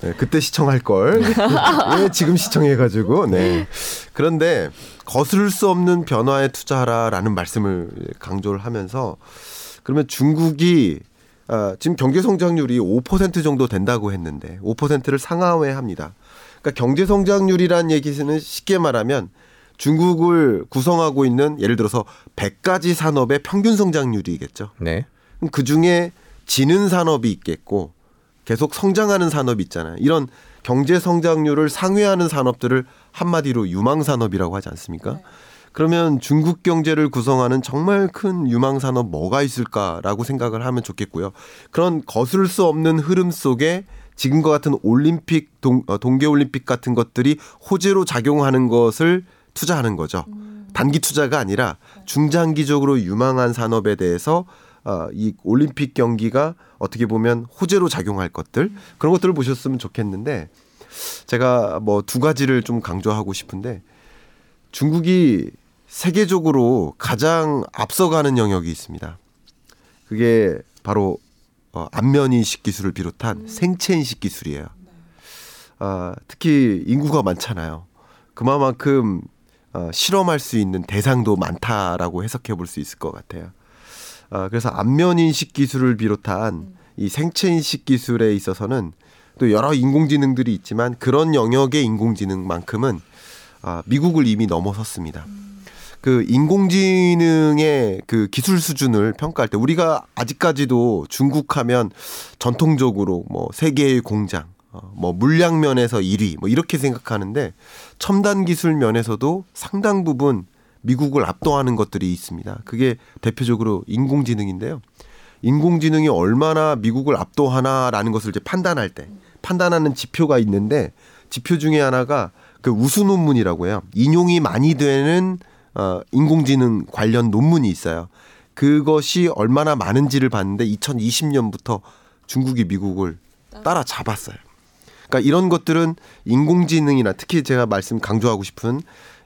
네. 그때 시청할 걸 예, 지금 시청해가지고 네. 그런데 거스를 수 없는 변화에 투자하라라는 말씀을 강조를 하면서 그러면 중국이 아, 지금 경제 성장률이 5% 정도 된다고 했는데 5%를 상하회합니다. 그러니까 경제 성장률이란 얘기는 쉽게 말하면 중국을 구성하고 있는 예를 들어서 100가지 산업의 평균 성장률이겠죠. 네. 그 중에 지는 산업이 있겠고 계속 성장하는 산업이 있잖아요. 이런 경제 성장률을 상회하는 산업들을 한마디로 유망 산업이라고 하지 않습니까? 네. 그러면 중국 경제를 구성하는 정말 큰 유망 산업 뭐가 있을까라고 생각을 하면 좋겠고요. 그런 거슬 수 없는 흐름 속에 지금과 같은 올림픽 동, 어, 동계 올림픽 같은 것들이 호재로 작용하는 것을 투자하는 거죠. 음. 단기 투자가 아니라 중장기적으로 유망한 산업에 대해서 어, 이 올림픽 경기가 어떻게 보면 호재로 작용할 것들 그런 것들을 보셨으면 좋겠는데 제가 뭐 두 가지를 좀 강조하고 싶은데 중국이 세계적으로 가장 앞서가는 영역이 있습니다. 그게 바로 어, 안면 인식 기술을 비롯한 음. 생체 인식 기술이에요. 네. 아, 특히 인구가 많잖아요. 그만큼 어, 실험할 수 있는 대상도 많다라고 해석해 볼 수 있을 것 같아요. 아, 그래서 안면 인식 기술을 비롯한 음. 이 생체 인식 기술에 있어서는 또 여러 인공지능들이 있지만 그런 영역의 인공지능만큼은 아, 미국을 이미 넘어섰습니다. 음. 그 인공지능의 그 기술 수준을 평가할 때 우리가 아직까지도 중국하면 전통적으로 뭐 세계의 공장, 어, 뭐 물량 면에서 1위 뭐 이렇게 생각하는데 첨단 기술 면에서도 상당 부분 미국을 압도하는 것들이 있습니다. 그게 대표적으로 인공지능인데요. 인공지능이 얼마나 미국을 압도하나라는 것을 이제 판단할 때 판단하는 지표가 있는데 지표 중에 하나가 그 우수 논문이라고 해요. 인용이 많이 되는 어, 인공지능 관련 논문이 있어요. 그것이 얼마나 많은지를 봤는데 2020년부터 중국이 미국을 따라잡았어요. 그러니까 이런 것들은 인공지능이나 특히 제가 말씀 강조하고 싶은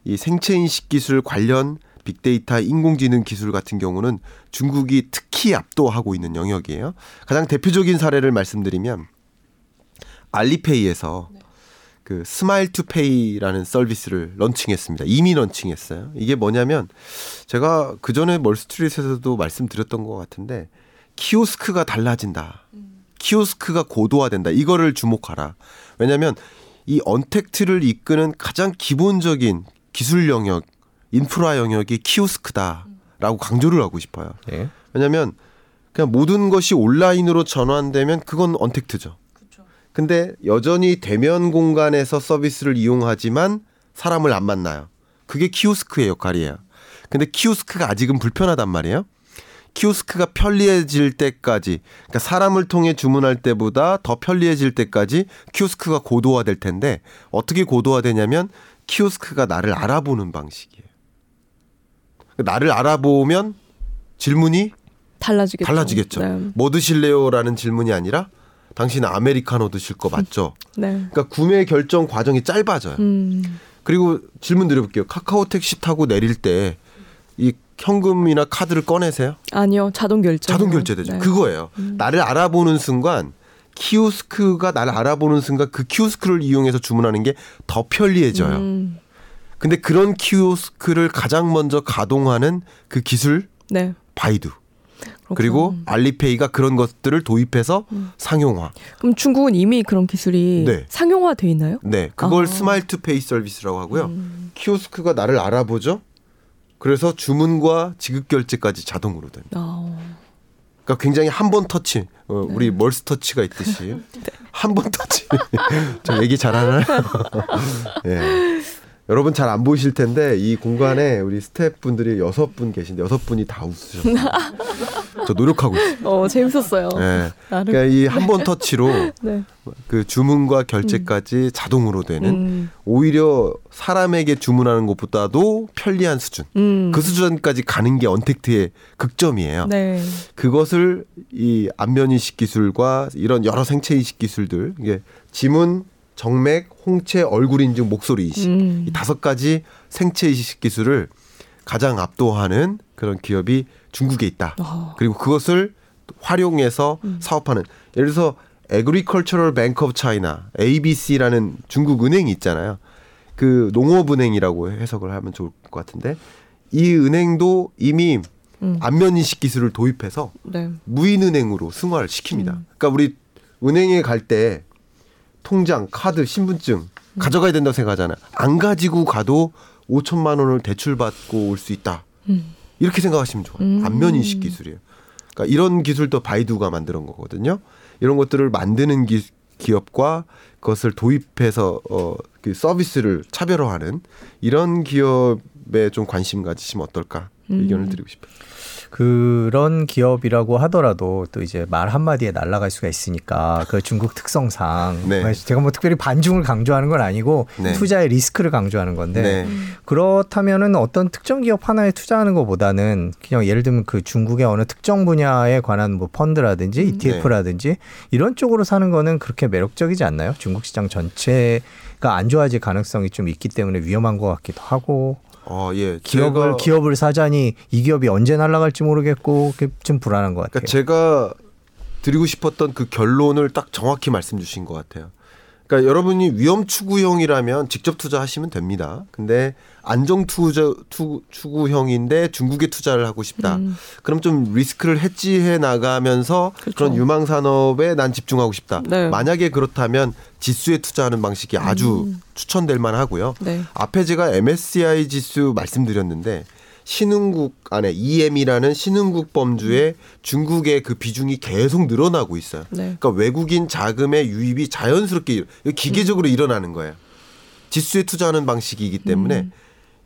이 생체 인식 기술 관련 빅데이터 인공지능 기술 같은 경우는 중국이 특히 압도하고 있는 영역이에요. 가장 대표적인 사례를 말씀드리면 알리페이에서 네. 그 Smile to Pay라는 서비스를 런칭했습니다. 이미 런칭했어요. 이게 뭐냐면 제가 그 전에 멀스트리트에서도 말씀드렸던 것 같은데 키오스크가 달라진다. 키오스크가 고도화된다. 이거를 주목하라. 왜냐하면 이 언택트를 이끄는 가장 기본적인 기술 영역, 인프라 영역이 키오스크다라고 강조를 하고 싶어요. 네. 왜냐하면 그냥 모든 것이 온라인으로 전환되면 그건 언택트죠. 근데 여전히 대면 공간에서 서비스를 이용하지만 사람을 안 만나요. 그게 키오스크의 역할이에요. 근데 키오스크가 아직은 불편하단 말이에요. 키오스크가 편리해질 때까지, 그러니까 사람을 통해 주문할 때보다 더 편리해질 때까지 키오스크가 고도화될 텐데 어떻게 고도화되냐면 키오스크가 나를 알아보는 방식이에요. 나를 알아보면 질문이 달라지겠죠. 달라지겠죠. 네. 뭐 드실래요라는 질문이 아니라 당신 아메리카노 드실 거 맞죠? *laughs* 네. 그러니까 구매 결정 과정이 짧아져요. 음. 그리고 질문 드려볼게요. 카카오 택시 타고 내릴 때 이 현금이나 카드를 꺼내세요? 아니요, 자동 결제. 자동 결제되죠. 네. 그거예요. 음. 나를 알아보는 순간 키오스크가 나를 알아보는 순간 그 키오스크를 이용해서 주문하는 게 더 편리해져요. 음. 근데 그런 키오스크를 가장 먼저 가동하는 그 기술 네. 바이두. 그리고 알리페이가 그런 것들을 도입해서 음. 상용화. 그럼 중국은 이미 그런 기술이 네. 상용화돼 있나요? 네, 그걸 아. Smile to Pay 서비스라고 하고요. 음. 키오스크가 나를 알아보죠. 그래서 주문과 지급 결제까지 자동으로 됩니다. 아. 그러니까 굉장히 한 번 터치, 어, 네. 우리 멀스 터치가 있듯이 *laughs* 네. 한번 터치. *laughs* 저 얘기 잘하나요? 네. *laughs* 여러분 잘 안 보이실 텐데 이 공간에 우리 스태프분들이 여섯 분 계신데 여섯 분이 다 웃으셨어요. 저 노력하고 있어요. *laughs* 어, 재밌었어요. 네. 그러니까 이 한 번 터치로 *laughs* 네. 그 주문과 결제까지 음. 자동으로 되는 음. 오히려 사람에게 주문하는 것보다도 편리한 수준. 음. 그 수준까지 가는 게 언택트의 극점이에요. 네. 그것을 이 안면 인식 기술과 이런 여러 생체 인식 기술들 이게 지문 정맥, 홍채, 얼굴 인증, 목소리 인식 음. 이 다섯 가지 생체 인식 기술을 가장 압도하는 그런 기업이 중국에 있다. 어. 그리고 그것을 활용해서 음. 사업하는 예를 들어서 Agricultural Bank of China ABC라는 중국 은행이 있잖아요. 그 농업은행이라고 해석을 하면 좋을 것 같은데 이 은행도 이미 음. 안면 인식 기술을 도입해서 네. 무인 은행으로 승화를 시킵니다. 음. 그러니까 우리 은행에 갈 때 통장, 카드, 신분증 가져가야 된다고 생각하잖아요. 안 가지고 가도 5천만 원을 대출받고 올 수 있다. 음. 이렇게 생각하시면 좋아요. 음. 안면 인식 기술이에요. 그러니까 이런 기술도 바이두가 만드는 거거든요. 이런 것들을 만드는 기, 기업과 그것을 도입해서 어, 그 서비스를 차별화하는 이런 기업에 좀 관심 가지시면 어떨까 의견을 음. 드리고 싶어요. 그런 기업이라고 하더라도 또 이제 말 한마디에 날아갈 수가 있으니까 그 중국 특성상 네. 제가 뭐 특별히 반중을 강조하는 건 아니고 네. 투자의 리스크를 강조하는 건데 네. 그렇다면은 어떤 특정 기업 하나에 투자하는 것보다는 그냥 예를 들면 그 중국의 어느 특정 분야에 관한 뭐 펀드라든지 음. ETF라든지 이런 쪽으로 사는 거는 그렇게 매력적이지 않나요? 중국 시장 전체가 안 좋아질 가능성이 좀 있기 때문에 위험한 것 같기도 하고 어, 예. 기업을 기업을 사자니 이 기업이 언제 날아갈지 모르겠고 좀 불안한 것 그러니까 같아요. 그러니까 제가 드리고 싶었던 그 결론을 딱 정확히 말씀 주신 것 같아요. 그러니까 여러분이 위험 추구형이라면 직접 투자하시면 됩니다. 근데 안정 투자 투, 추구형인데 중국에 투자를 하고 싶다. 음. 그럼 좀 리스크를 헤지해 나가면서 그렇죠. 그런 유망 산업에 난 집중하고 싶다. 네. 만약에 그렇다면 지수에 투자하는 방식이 아주 음. 추천될 만하고요. 네. 앞에 제가 MSCI 지수 말씀드렸는데 신흥국 안에 EM이라는 신흥국 범주에 중국의 그 비중이 계속 늘어나고 있어요. 네. 그러니까 외국인 자금의 유입이 자연스럽게 기계적으로 음. 일어나는 거예요. 지수에 투자하는 방식이기 때문에 음.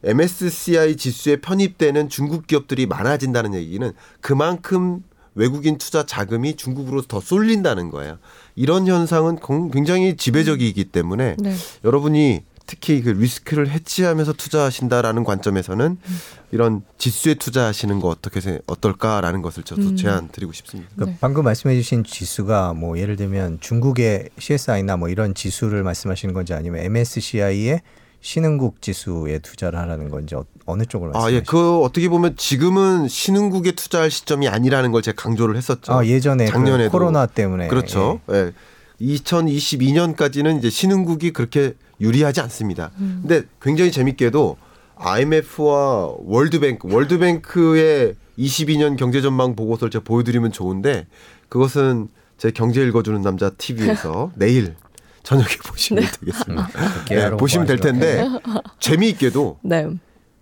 MSCI 지수에 편입되는 중국 기업들이 많아진다는 얘기는 그만큼 외국인 투자 자금이 중국으로 더 쏠린다는 거예요. 이런 현상은 굉장히 지배적이기 때문에 네. 여러분이 특히 그 리스크를 해치하면서 투자하신다라는 관점에서는 음. 이런 지수에 투자하시는 거 어떻게 어떨까라는 것을 저도 음. 제안 드리고 싶습니다. 그러니까 네. 방금 말씀해주신 지수가 뭐 예를 들면 중국의 CSI나 뭐 이런 지수를 말씀하시는 건지 아니면 MSCI의 신흥국 지수에 투자를 하라는 건지 어, 느 쪽을 말씀하시죠? 아, 예. 그 어떻게 보면 지금은 신흥국에 투자할 시점이 아니라는 걸 제가 강조를 했었죠. 아, 예전에 그 작년에 그 코로나 때문에 그렇죠. 예. 예. 2022년까지는 이제 신흥국이 그렇게 유리하지 않습니다. 음. 근데 굉장히 재밌게도 IMF와 월드뱅크, 월드뱅크의 22년 경제 전망 보고서를 제가 보여드리면 좋은데 그것은 제 경제 읽어주는 남자 TV에서 *laughs* 내일 저녁에 보시면 네. 되겠습니다. *laughs* 음, 네, 보시면 될 텐데 재미있게도 네.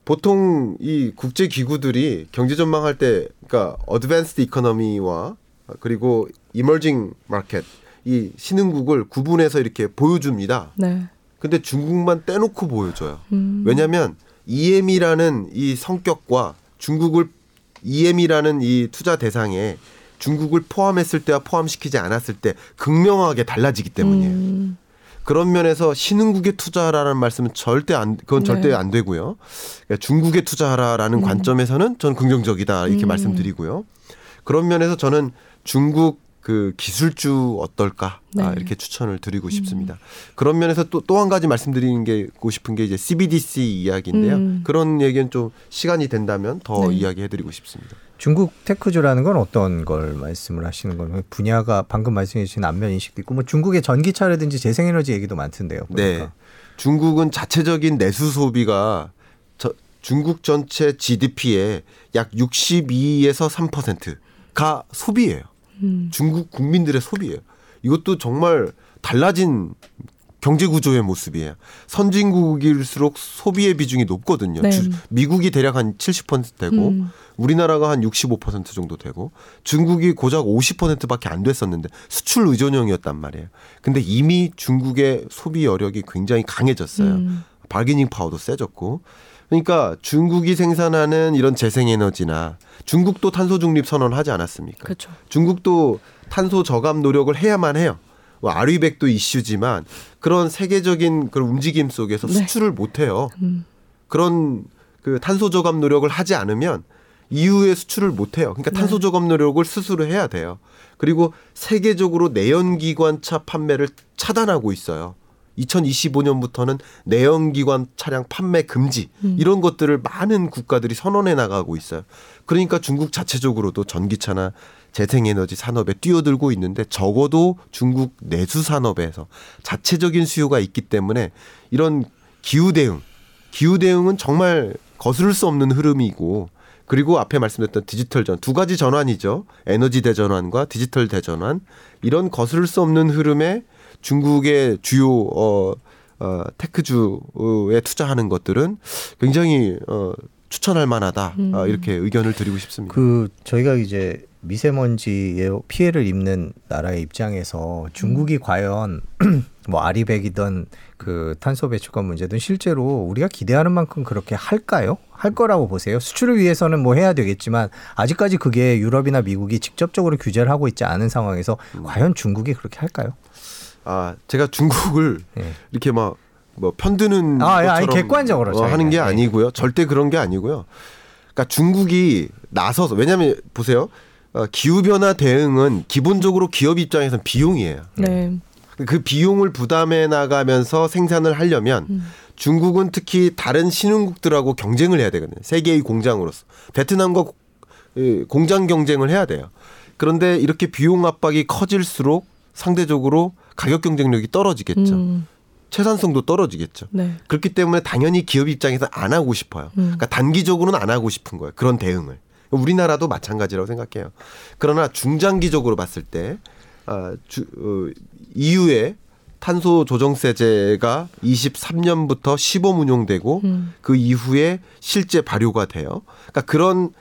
보통 이 국제 기구들이 경제 전망할 때 그러니까 advanced economy와 그리고 이머징 마켓 이 신흥국을 구분해서 이렇게 보여줍니다. 네. 근데 중국만 떼놓고 보여줘요. 음. 왜냐하면 EM이라는 이 성격과 중국을 EM이라는 이 투자 대상에 중국을 포함했을 때와 포함시키지 않았을 때 극명하게 달라지기 때문이에요. 음. 그런 면에서 신흥국에 투자하라는 말씀은 절대 안 그건 절대 네. 안 되고요. 그러니까 중국에 투자하라라는 음. 관점에서는 전 긍정적이다 이렇게 음. 말씀드리고요. 그런 면에서 저는 중국 그 기술주 어떨까 아, 네. 아, 이렇게 추천을 드리고 음. 싶습니다. 그런 면에서 또 또 한 가지 말씀드리는 게고 싶은 게 이제 CBDC 이야기인데요. 음. 그런 얘기는 좀 시간이 된다면 더 네. 이야기해드리고 싶습니다. 중국 테크주라는 건 어떤 걸 말씀을 하시는 거예요? 분야가 방금 말씀해 주신 안면 인식도 있고 뭐 중국의 전기차라든지 재생에너지 얘기도 많던데요. 보니까. 네. 중국은 자체적인 내수 소비가 저, 중국 전체 GDP의 약 62에서 3%가 소비예요. 음. 중국 국민들의 소비예요. 이것도 정말 달라진 경제 구조의 모습이에요. 선진국일수록 소비의 비중이 높거든요. 네. 주, 미국이 대략 한 70% 되고 음. 우리나라가 한 65% 정도 되고 중국이 고작 50%밖에 안 됐었는데 수출 의존형이었단 말이에요. 근데 이미 중국의 소비 여력이 굉장히 강해졌어요. 음. 바기닝 파워도 세졌고 그러니까 중국이 생산하는 이런 재생에너지나 중국도 탄소 중립 선언하지 않았습니까? 그렇죠. 중국도 탄소 저감 노력을 해야만 해요. 뭐 아리백도 이슈지만 그런 세계적인 그런 움직임 속에서 네. 수출을 못 해요. 음. 그런 그 탄소 저감 노력을 하지 않으면 이후에 수출을 못 해요. 그러니까 탄소 네. 저감 노력을 스스로 해야 돼요. 그리고 세계적으로 내연기관차 판매를 차단하고 있어요. 2025년부터는 내연기관 차량 판매 금지 음. 이런 것들을 많은 국가들이 선언해 나가고 있어요. 그러니까 중국 자체적으로도 전기차나 재생에너지 산업에 뛰어들고 있는데 적어도 중국 내수 산업에서 자체적인 수요가 있기 때문에 이런 기후 대응, 기후 대응은 정말 거스를 수 없는 흐름이고 그리고 앞에 말씀드렸던 디지털 전 두 가지 전환이죠. 에너지 대전환과 디지털 대전환 이런 거스를 수 없는 흐름에 중국의 주요 어, 어 테크주에 투자하는 것들은 굉장히 어 추천할 만하다 음. 어, 이렇게 의견을 드리고 싶습니다. 그 저희가 이제 미세먼지에 피해를 입는 나라의 입장에서 중국이 음. 과연 *clears throat* 뭐 아리백이든 그 탄소 배출권 문제든 실제로 우리가 기대하는 만큼 그렇게 할까요? 할 거라고 보세요. 수출을 위해서는 뭐 해야 되겠지만 아직까지 그게 유럽이나 미국이 직접적으로 규제를 하고 있지 않은 상황에서 음. 과연 중국이 그렇게 할까요? 아 제가 중국을 네. 이렇게 막 뭐 편드는 아, 것처럼 아니, 객관적으로 어, 하는 게 네. 아니고요. 절대 그런 게 아니고요. 그러니까 중국이 나서서 왜냐하면 보세요. 어, 기후 변화 대응은 기본적으로 기업 입장에서는 비용이에요. 네. 그 비용을 부담해 나가면서 생산을 하려면 음. 중국은 특히 다른 신흥국들하고 경쟁을 해야 되거든요. 세계의 공장으로서 베트남과 공장 경쟁을 해야 돼요. 그런데 이렇게 비용 압박이 커질수록 상대적으로 가격 경쟁력이 떨어지겠죠. 음. 채산성도 떨어지겠죠. 네. 그렇기 때문에 당연히 기업 입장에서 안 하고 싶어요. 음. 그러니까 단기적으로는 안 하고 싶은 거예요. 그런 대응을. 우리나라도 마찬가지라고 생각해요. 그러나 중장기적으로 봤을 때 아, 주, 어, EU의 탄소 조정세제가 23년부터 시범 운용되고 음. 그 이후에 실제 발효가 돼요. 그러니까 그런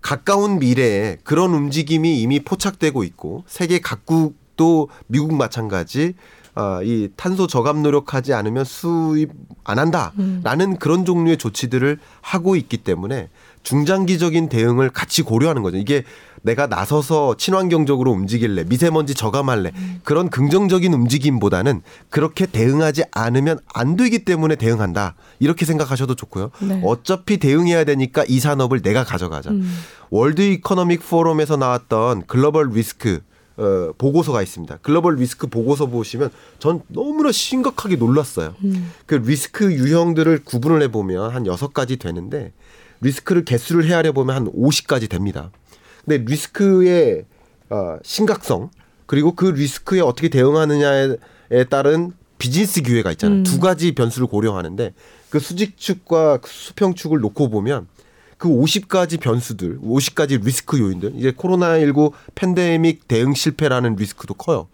가까운 미래에 그런 움직임이 이미 포착되고 있고 세계 각국 도 미국 마찬가지 어, 이 탄소 저감 노력하지 않으면 수입 안 한다라는 음. 그런 종류의 조치들을 하고 있기 때문에 중장기적인 대응을 같이 고려하는 거죠. 이게 내가 나서서 친환경적으로 움직일래, 미세먼지 저감할래 음. 그런 긍정적인 움직임보다는 그렇게 대응하지 않으면 안 되기 때문에 대응한다 이렇게 생각하셔도 좋고요. 네. 어차피 대응해야 되니까 이 산업을 내가 가져가자. 음. World Economic Forum에서 나왔던 글로벌 리스크 어, 보고서가 있습니다. 글로벌 리스크 보고서 보시면 전 너무나 심각하게 놀랐어요. 음. 그 리스크 유형들을 구분을 해보면 한 여섯 가지 되는데 리스크를 개수를 헤아려 보면 한 50가지 됩니다. 근데 리스크의 어, 심각성 그리고 그 리스크에 어떻게 대응하느냐에 따른 비즈니스 기회가 있잖아요. 음. 두 가지 변수를 고려하는데 그 수직축과 그 수평축을 놓고 보면 그 50가지 변수들, 50가지 리스크 요인들, 이제 코로나19 팬데믹 대응 실패라는 리스크도 커요.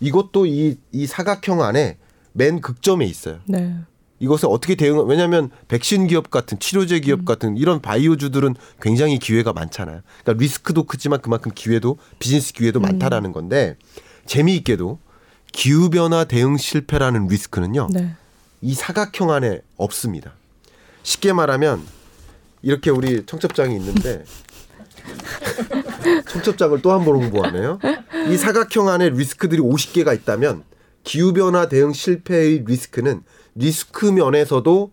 이것도 이, 이 사각형 안에 맨 극점에 있어요. 네. 이것을 어떻게 대응, 왜냐하면 백신 기업 같은 치료제 기업 음. 같은 이런 바이오주들은 굉장히 기회가 많잖아요. 그러니까 리스크도 크지만 그만큼 기회도 비즈니스 기회도 음. 많다라는 건데 재미있게도 기후변화 대응 실패라는 리스크는요. 네. 이 사각형 안에 없습니다. 쉽게 말하면 이렇게 우리 청첩장이 있는데 청첩장을 또 한 번 홍보하네요. 이 사각형 안에 리스크들이 50개가 있다면 기후변화 대응 실패의 리스크는 리스크 면에서도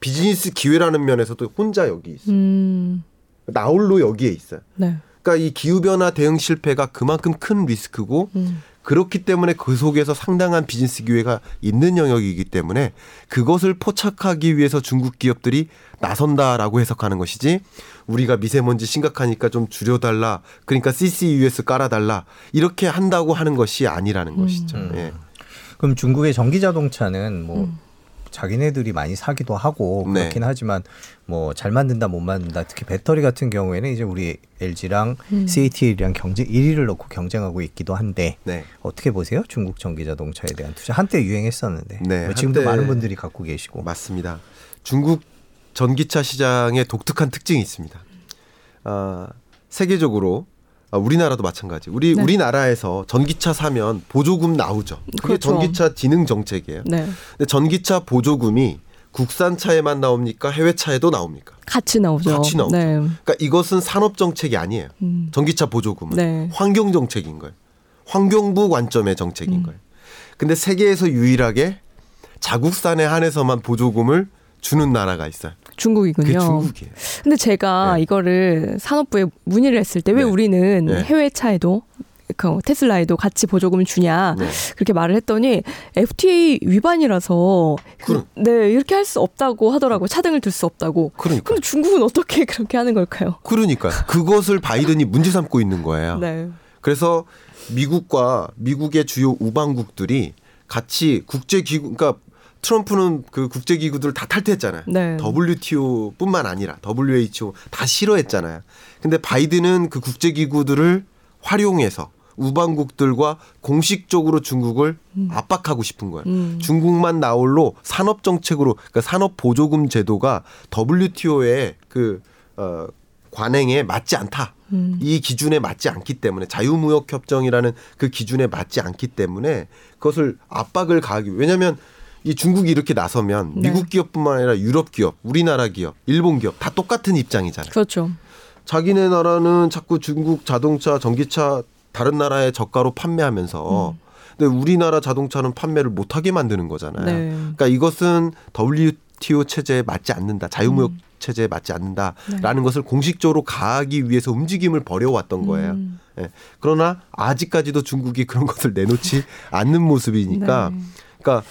비즈니스 기회라는 면에서도 혼자 여기 있어요. 음. 나홀로 여기에 있어요. 네. 그러니까 이 기후변화 대응 실패가 그만큼 큰 리스크고 음. 그렇기 때문에 그 속에서 상당한 비즈니스 기회가 있는 영역이기 때문에 그것을 포착하기 위해서 중국 기업들이 나선다라고 해석하는 것이지 우리가 미세먼지 심각하니까 좀 줄여달라 그러니까 CCUS 깔아달라 이렇게 한다고 하는 것이 아니라는 음. 것이죠. 음. 예. 그럼 중국의 전기 자동차는 뭐 음. 자기네들이 많이 사기도 하고 네. 그렇긴 네. 하지만 뭐 잘 만든다 못 만든다 특히 배터리 같은 경우에는 이제 우리 LG랑 음. CATL이랑 경쟁 1위를 놓고 경쟁하고 있기도 한데 네. 어떻게 보세요? 중국 전기 자동차에 대한 투자 한때 유행했었는데 네, 뭐 지금도 많은 분들이 갖고 계시고 맞습니다. 중국 전기차 시장에 독특한 특징이 있습니다. 아, 세계적으로 아, 우리나라도 마찬가지. 우리 네. 우리나라에서 전기차 사면 보조금 나오죠. 그게 그렇죠. 전기차 진흥 정책이에요. 네. 근데 전기차 보조금이 국산 차에만 나옵니까? 해외 차에도 나옵니까? 같이 나오죠. 같이 나오죠. 네. 그러니까 이것은 산업 정책이 아니에요. 음. 전기차 보조금은 네. 환경 정책인 거예요. 환경부 관점의 정책인 음. 거예요. 근데 세계에서 유일하게 자국산에 한해서만 보조금을 주는 나라가 있어요. 중국이군요. 중국이에요. 근데 제가 네. 이거를 산업부에 문의를 했을 때왜 네. 우리는 네. 해외 차에도 그 테슬라에도 같이 보조금을 주냐 네. 그렇게 말을 했더니 FTA 위반이라서 그, 네 이렇게 할 수 없다고 하더라고 차등을 둘수 없다고. 그러니까. 근데 중국은 어떻게 그렇게 하는 걸까요? 그러니까 그것을 바이든이 문제 삼고 있는 거예요. 네. 그래서 미국과 미국의 주요 우방국들이 같이 국제기구 그러니까 트럼프는 그 국제기구들을 다 탈퇴했잖아요. 네. WTO뿐만 아니라 WHO 다 싫어했잖아요. 근데 바이든은 그 국제기구들을 활용해서 우방국들과 공식적으로 중국을 음. 압박하고 싶은 거예요. 음. 중국만 나올로 산업 정책으로 그러니까 산업 보조금 제도가 WTO의 그 어, 관행에 맞지 않다. 음. 이 기준에 맞지 않기 때문에 자유무역 협정이라는 그 기준에 맞지 않기 때문에 그것을 압박을 가하기 왜냐하면 이 중국이 이렇게 나서면 네. 미국 기업뿐만 아니라 유럽 기업, 우리나라 기업, 일본 기업 다 똑같은 입장이잖아요. 그렇죠. 자기네 나라는 자꾸 중국 자동차, 전기차 다른 나라에 저가로 판매하면서 음. 근데 우리나라 자동차는 판매를 못하게 만드는 거잖아요. 네. 그러니까 이것은 WTO 체제에 맞지 않는다. 자유무역 음. 체제에 맞지 않는다라는 네. 것을 공식적으로 가하기 위해서 움직임을 벌여왔던 거예요. 음. 예. 그러나 아직까지도 중국이 그런 것을 내놓지 *laughs* 않는 모습이니까, 네. 그러니까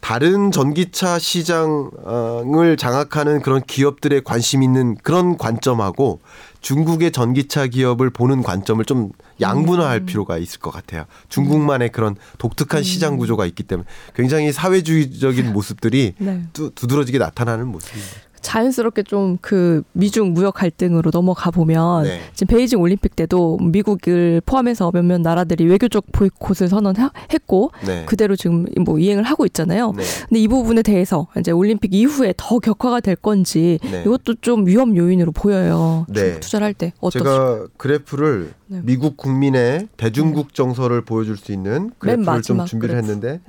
다른 전기차 시장을 장악하는 그런 기업들의 관심 있는 그런 관점하고 중국의 전기차 기업을 보는 관점을 좀 양분화할 음. 필요가 있을 것 같아요. 중국만의 그런 독특한 음. 시장 구조가 있기 때문에 굉장히 사회주의적인 *laughs* 모습들이 네. 두드러지게 나타나는 모습입니다. 자연스럽게 좀 그 미중 무역 갈등으로 넘어가 보면 네. 지금 베이징 올림픽 때도 미국을 포함해서 몇몇 나라들이 외교적 보이콧을 선언했고 네. 그대로 지금 뭐 이행을 하고 있잖아요. 네. 근데 이 부분에 대해서 이제 올림픽 이후에 더 격화가 될 건지 네. 이것도 좀 위험 요인으로 보여요. 네. 투자를 할 때 어떻습니까? 제가 그래프를 네. 미국 국민의 대중국 정서를 보여줄 수 있는 그래프를 좀 준비를 그래프. 했는데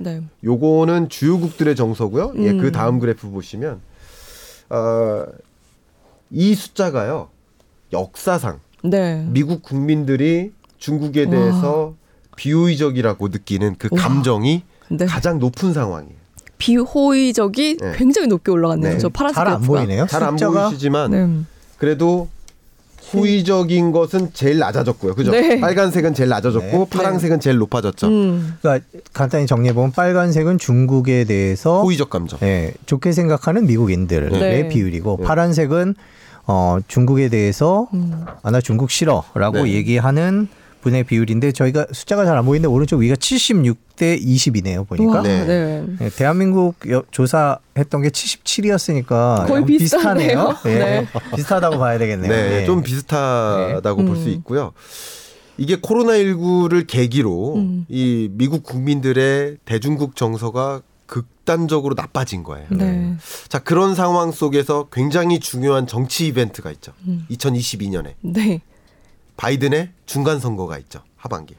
요거는 주요국들의 정서고요. 음. 예, 그 다음 그래프 보시면 어, 이 숫자가요 역사상 네. 미국 국민들이 중국에 대해서 와. 비호의적이라고 느끼는 그 감정이 네. 가장 높은 상황이에요. 비호의적이 네. 굉장히 높게 올라갔네요. 네. 저 파란색 잘안 보이네요. 잘 안 보이시지만 네. 그래도 호의적인 것은 제일 낮아졌고요. 그죠? 네. 빨간색은 제일 낮아졌고 네. 파란색은 제일 높아졌죠. 음. 그러니까 간단히 정리해 보면 빨간색은 중국에 대해서 호의적 감정. 네, 좋게 생각하는 미국인들의 네. 비율이고 네. 파란색은 어, 중국에 대해서 음. 아나 중국 싫어라고 네. 얘기하는 분의 비율인데 저희가 숫자가 잘 안 보이는데 오른쪽 위가 76대 20이네요 보니까. 네. 네. 네. 대한민국 조사했던 게 77이었으니까 거의 비슷하네요. 네. 네. *laughs* 비슷하다고 봐야 되겠네요. 네, 좀 비슷하다고 네. 볼수 음. 있고요. 이게 코로나19를 계기로 음. 이 미국 국민들의 대중국 정서가 극단적으로 나빠진 거예요. 네. 자, 그런 상황 속에서 굉장히 중요한 정치 이벤트가 있죠. 음. 2022년에. 네. 바이든의 중간 선거가 있죠. 하반기.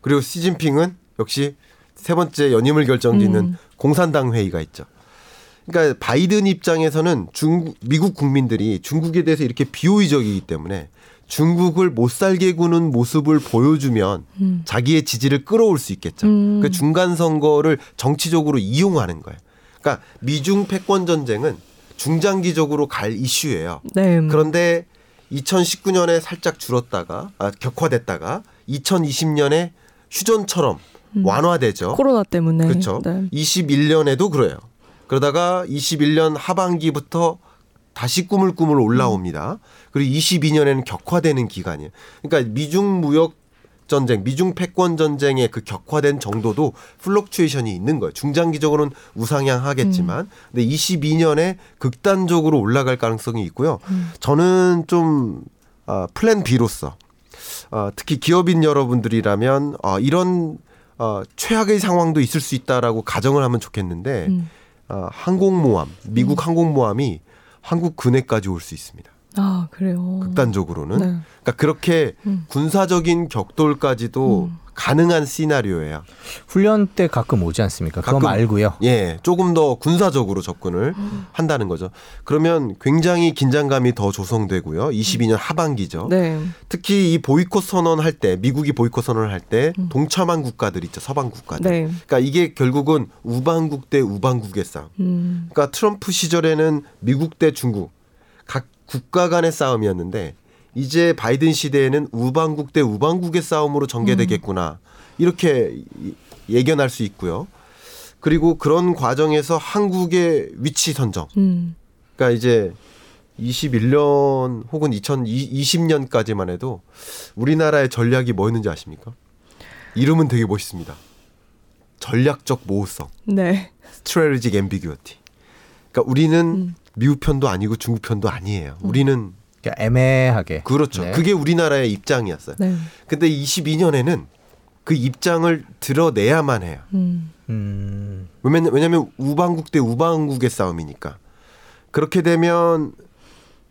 그리고 시진핑은 역시 세 번째 연임을 결정짓는 음. 공산당 회의가 있죠. 그러니까 바이든 입장에서는 중 미국 국민들이 중국에 대해서 이렇게 비호의적이기 때문에 중국을 못 살게 구는 모습을 보여주면 음. 자기의 지지를 끌어올 수 있겠죠. 음. 그 중간 선거를 정치적으로 이용하는 거예요. 그러니까 미중 패권 전쟁은 중장기적으로 갈 이슈예요. 네. 그런데 2019년에 살짝 줄었다가 아, 격화됐다가 2020년에 휴전처럼 음. 완화되죠. 코로나 때문에. 그렇죠. 네. 21년에도 그래요. 그러다가 21년 하반기부터 다시 꾸물꾸물 올라옵니다. 그리고 22년에는 격화되는 기간이에요. 그러니까 미중 무역 전쟁, 미중 패권 전쟁의 그 격화된 정도도 fluctuation이 있는 거예요. 중장기적으로는 우상향하겠지만, 음. 근데 22년에 극단적으로 올라갈 가능성이 있고요. 음. 저는 좀 어, 플랜 B로서 어, 특히 기업인 여러분들이라면 어, 이런 어, 최악의 상황도 있을 수 있다라고 가정을 하면 좋겠는데 음. 어, 항공모함, 미국 음. 항공모함이 한국 근해까지 올 수 있습니다. 아 그래요. 극단적으로는. 네. 그러니까 그렇게 음. 군사적인 격돌까지도 음. 가능한 시나리오예요. 훈련 때 가끔 오지 않습니까? 그거 가끔, 말고요. 예, 조금 더 군사적으로 접근을 음. 한다는 거죠. 그러면 굉장히 긴장감이 더 조성되고요. 22년 하반기죠. 네. 특히 이 보이콧 선언할 때 미국이 보이콧 선언을 할때 음. 동참한 국가들 있죠. 서방 국가들. 네. 그러니까 이게 결국은 우방국 대 우방국의 싸움. 음. 그러니까 트럼프 시절에는 미국 대 중국 각 국가 간의 싸움이었는데 이제 바이든 시대에는 우방국 대 우방국의 싸움으로 전개되겠구나. 음. 이렇게 예견할 수 있고요. 그리고 그런 과정에서 한국의 위치 선정. 음. 그러니까 이제 21년 혹은 2020년까지만 해도 우리나라의 전략이 뭐였는지 아십니까? 이름은 되게 멋있습니다. 전략적 모호성. 네. Strategic ambiguity. 그러니까 우리는 음. 미국 편도 아니고 중국 편도 아니에요. 음. 우리는 애매하게. 그렇죠. 네. 그게 우리나라의 입장이었어요. 네. 근데 22년에는 그 입장을 드러내야만 해요. 음. 음. 왜냐면, 왜냐면 우방국 대 우방국의 싸움이니까. 그렇게 되면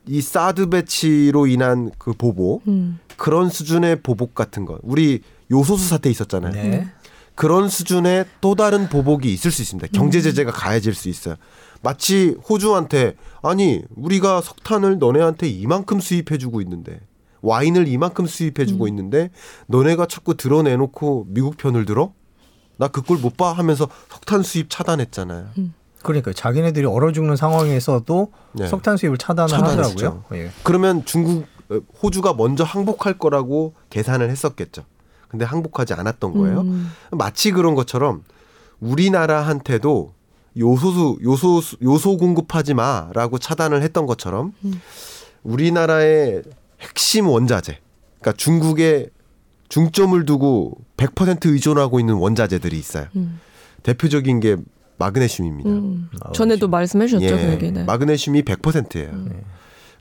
이 사드 배치로 인한 그 보복, 음. 그런 수준의 보복 같은 거. 우리 요소수 사태 있었잖아요. 네. 그런 수준의 또 다른 보복이 있을 수 있습니다. 경제 제재가 가해질 수 있어요. 마치 호주한테 아니 우리가 석탄을 너네한테 이만큼 수입해주고 있는데 와인을 이만큼 수입해주고 음. 있는데 너네가 자꾸 드러내놓고 미국 편을 들어? 나 그 꼴 못 봐 하면서 석탄 수입 차단했잖아요. 음. 그러니까 자기네들이 얼어 죽는 상황에서도 네. 석탄 수입을 차단을 하더라고요. 예. 그러면 중국 어, 호주가 먼저 항복할 거라고 계산을 했었겠죠. 근데 항복하지 않았던 거예요. 음. 마치 그런 것처럼 우리나라한테도 요소수 요소 요소 공급하지 마라고 차단을 했던 것처럼 음. 우리나라의 핵심 원자재 그러니까 중국에 중점을 두고 100% 의존하고 있는 원자재들이 있어요. 음. 대표적인 게 마그네슘입니다. 음. 전에도 말씀해 주셨죠, 예, 네. 마그네슘이 100%예요. 음.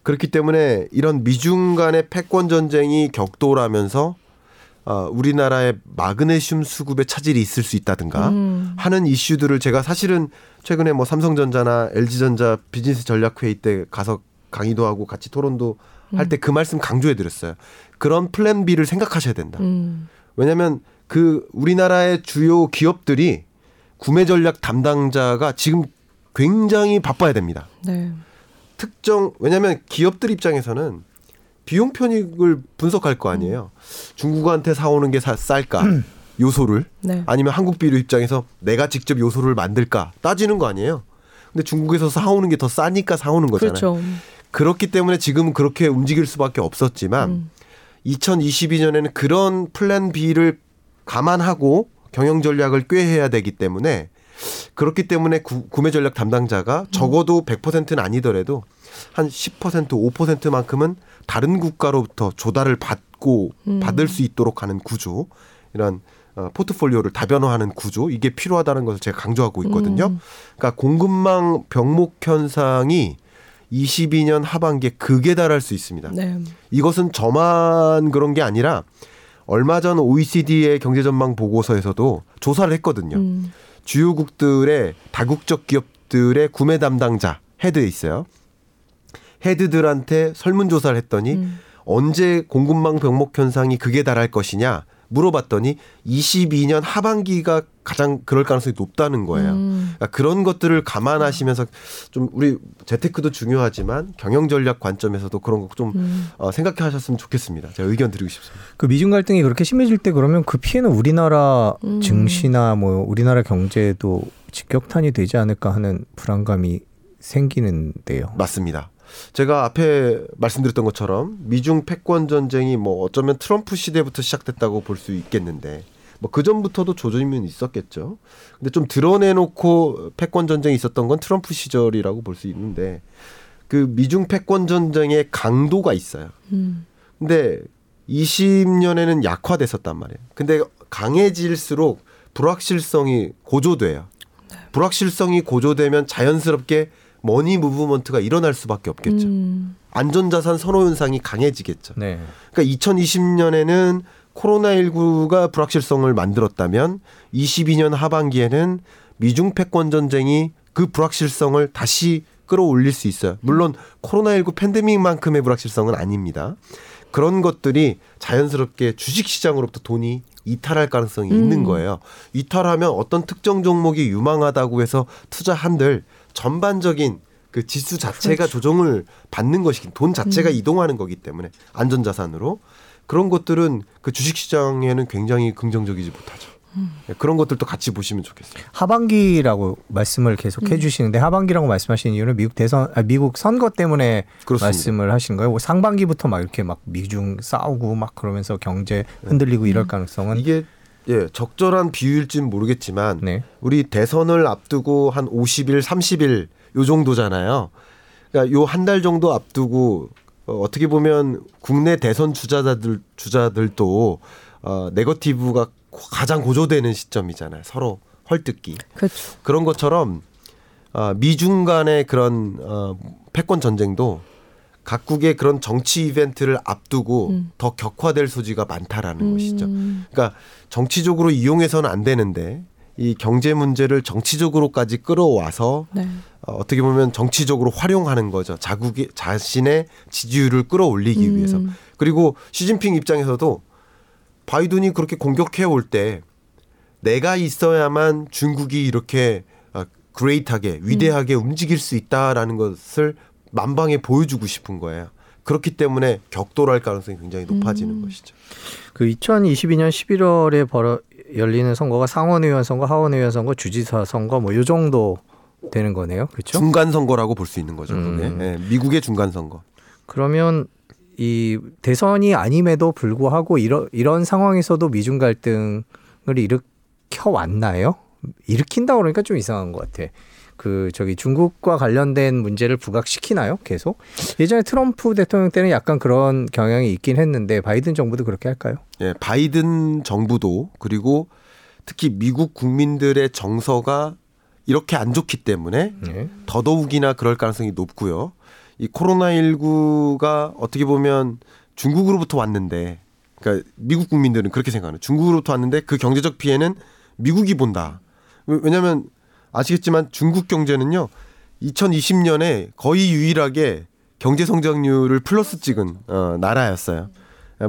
그렇기 때문에 이런 미중 간의 패권 전쟁이 격돌하면서 어, 우리나라의 마그네슘 수급에 차질이 있을 수 있다든가 음. 하는 이슈들을 제가 사실은 최근에 뭐 삼성전자나 LG전자 비즈니스 전략회의 때 가서 강의도 하고 같이 토론도 음. 할때 그 말씀 강조해 드렸어요. 그런 플랜 B를 생각하셔야 된다. 음. 왜냐하면 그 우리나라의 주요 기업들이 구매 전략 담당자가 지금 굉장히 바빠야 됩니다. 네. 특정 왜냐하면 기업들 입장에서는 비용 편익을 분석할 거 아니에요. 중국한테 사오는 게 사, 쌀까? 음. 요소를 네. 아니면 한국 비료 입장에서 내가 직접 요소를 만들까 따지는 거 아니에요. 근데 중국에서 사오는 게 더 싸니까 사오는 거잖아요. 그렇죠. 그렇기 때문에 지금은 그렇게 움직일 수밖에 없었지만 음. 2022년에는 그런 플랜 B를 감안하고 경영 전략을 꾀해야 되기 때문에 그렇기 때문에 구, 매 전략 담당자가 적어도 100%는 아니더라도 한 10% 5%만큼은 다른 국가로부터 조달을 받고 음. 받을 수 있도록 하는 구조 이런 어, 포트폴리오를 다변화하는 구조 이게 필요하다는 것을 제가 강조하고 있거든요. 음. 그러니까 공급망 병목 현상이 22년 하반기에 극에 달할 수 있습니다. 네. 이것은 저만 그런 게 아니라 얼마 전 OECD의 경제 전망 보고서에서도 조사를 했거든요. 음. 주요국들의 다국적 기업들의 구매 담당자 헤드에 있어요. 헤드들한테 설문조사를 했더니 음. 언제 공급망 병목 현상이 극에 달할 것이냐 물어봤더니 22년 하반기가 가장 그럴 가능성이 높다는 거예요. 음. 그러니까 그런 것들을 감안하시면서 좀 우리 재테크도 중요하지만 경영 전략 관점에서도 그런 거좀 음. 어, 생각해 하셨으면 좋겠습니다. 제가 의견 드리고 싶습니다. 그 미중 갈등이 그렇게 심해질 때 그러면 그 피해는 우리나라 음. 증시나 뭐 우리나라 경제에도 직격탄이 되지 않을까 하는 불안감이 생기는데요. 맞습니다. 제가 앞에 말씀드렸던 것처럼 미중 패권 전쟁이 뭐 어쩌면 트럼프 시대부터 시작됐다고 볼 수 있겠는데 뭐 그 전부터도 조짐은 있었겠죠. 근데 좀 드러내놓고 패권 전쟁이 있었던 건 트럼프 시절이라고 볼 수 있는데 그 미중 패권 전쟁의 강도가 있어요. 음. 근데 20년에는 약화됐었단 말이에요. 근데 강해질수록 불확실성이 고조돼요. 네. 불확실성이 고조되면 자연스럽게 머니 무브먼트가 일어날 수밖에 없겠죠. 음. 안전자산 선호 현상이 강해지겠죠. 네. 그러니까 2020년에는 코로나19가 불확실성을 만들었다면 22년 하반기에는 미중 패권 전쟁이 그 불확실성을 다시 끌어올릴 수 있어요. 물론 코로나19 팬데믹만큼의 불확실성은 아닙니다. 그런 것들이 자연스럽게 주식 시장으로부터 돈이 이탈할 가능성이 음. 있는 거예요. 이탈하면 어떤 특정 종목이 유망하다고 해서 투자한들 전반적인 그 지수 자체가 그렇죠. 조정을 받는 것이 돈 자체가 음. 이동하는 거기 때문에 안전 자산으로 그런 것들은 그 주식 시장에는 굉장히 긍정적이지 못하죠. 음. 그런 것들도 같이 보시면 좋겠어요. 하반기라고 말씀을 계속 음. 해주시는데 하반기라고 말씀하시는 이유는 미국 대선, 아, 미국 선거 때문에 그렇습니다. 말씀을 하신 거예요. 뭐 상반기부터 막 이렇게 막 미중 싸우고 막 그러면서 경제 흔들리고 음. 이럴 가능성은 이게 예 적절한 비유일지는 모르겠지만 네. 우리 대선을 앞두고 한 50일, 30일 요 정도잖아요. 그러니까 요 한 달 정도 앞두고 어, 어떻게 보면 국내 대선 주자들 주자들도 어 네거티브가 가장 고조되는 시점이잖아요. 서로 헐뜯기. 그렇죠. 그런 것처럼 어, 미중 간의 그런 어, 패권 전쟁도 각국의 그런 정치 이벤트를 앞두고 음. 더 격화될 소지가 많다라는 음. 것이죠. 그러니까 정치적으로 이용해서는 안 되는데 이 경제 문제를 정치적으로까지 끌어와서 네. 어, 어떻게 보면 정치적으로 활용하는 거죠. 자국의 자신의 지지율을 끌어올리기 음. 위해서. 그리고 시진핑 입장에서도 바이든이 그렇게 공격해 올 때 내가 있어야만 중국이 이렇게 어, 그레이트하게 위대하게 음. 움직일 수 있다라는 것을 만방에 보여주고 싶은 거예요. 그렇기 때문에 격돌할 가능성이 굉장히 높아지는 음. 것이죠. 그 2022년 11월에 벌어 열리는 선거가 상원의원 선거, 하원의원 선거, 주지사 선거 뭐 요 정도 되는 거네요. 그렇죠? 중간 선거라고 볼 수 있는 거죠. 음. 네, 미국의 중간 선거. 그러면 이 대선이 아님에도 불구하고 이런 이런 상황에서도 미중 갈등을 일으켜 왔나요? 일으킨다 그러니까 좀 이상한 것 같아. 그 저기 중국과 관련된 문제를 부각시키나요? 계속 예전에 트럼프 대통령 때는 약간 그런 경향이 있긴 했는데 바이든 정부도 그렇게 할까요? 예, 바이든 정부도 그리고 특히 미국 국민들의 정서가 이렇게 안 좋기 때문에 네. 더더욱이나 그럴 가능성이 높고요. 이 코로나19가 어떻게 보면 중국으로부터 왔는데 그러니까 미국 국민들은 그렇게 생각하는 중국으로부터 왔는데 그 경제적 피해는 미국이 본다. 왜냐하면 아시겠지만 중국 경제는요 2020년에 거의 유일하게 경제 성장률을 플러스 찍은 어, 나라였어요.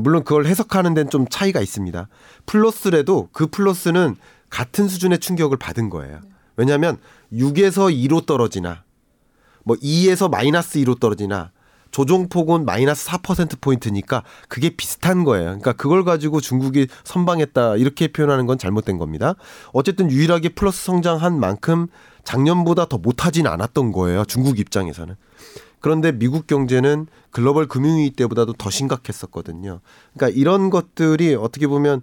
물론 그걸 해석하는 데는 좀 차이가 있습니다. 플러스래도 그 플러스는 같은 수준의 충격을 받은 거예요. 왜냐하면 6에서 2로 떨어지나 뭐 2에서 마이너스 2로 떨어지나 조종폭은 마이너스 4%포인트니까 그게 비슷한 거예요. 그러니까 그걸 가지고 중국이 선방했다 이렇게 표현하는 건 잘못된 겁니다. 어쨌든 유일하게 플러스 성장한 만큼 작년보다 더 못하진 않았던 거예요. 중국 입장에서는. 그런데 미국 경제는 글로벌 금융위기 때보다도 더 심각했었거든요. 그러니까 이런 것들이 어떻게 보면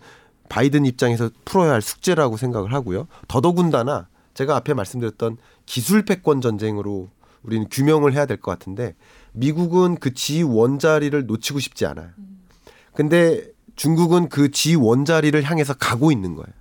바이든 입장에서 풀어야 할 숙제라고 생각을 하고요. 더더군다나 제가 앞에 말씀드렸던 기술 패권 전쟁으로 우리는 규명을 해야 될 것 같은데 미국은 그 지 원자리를 놓치고 싶지 않아요. 근데 중국은 그 지 원자리를 향해서 가고 있는 거예요.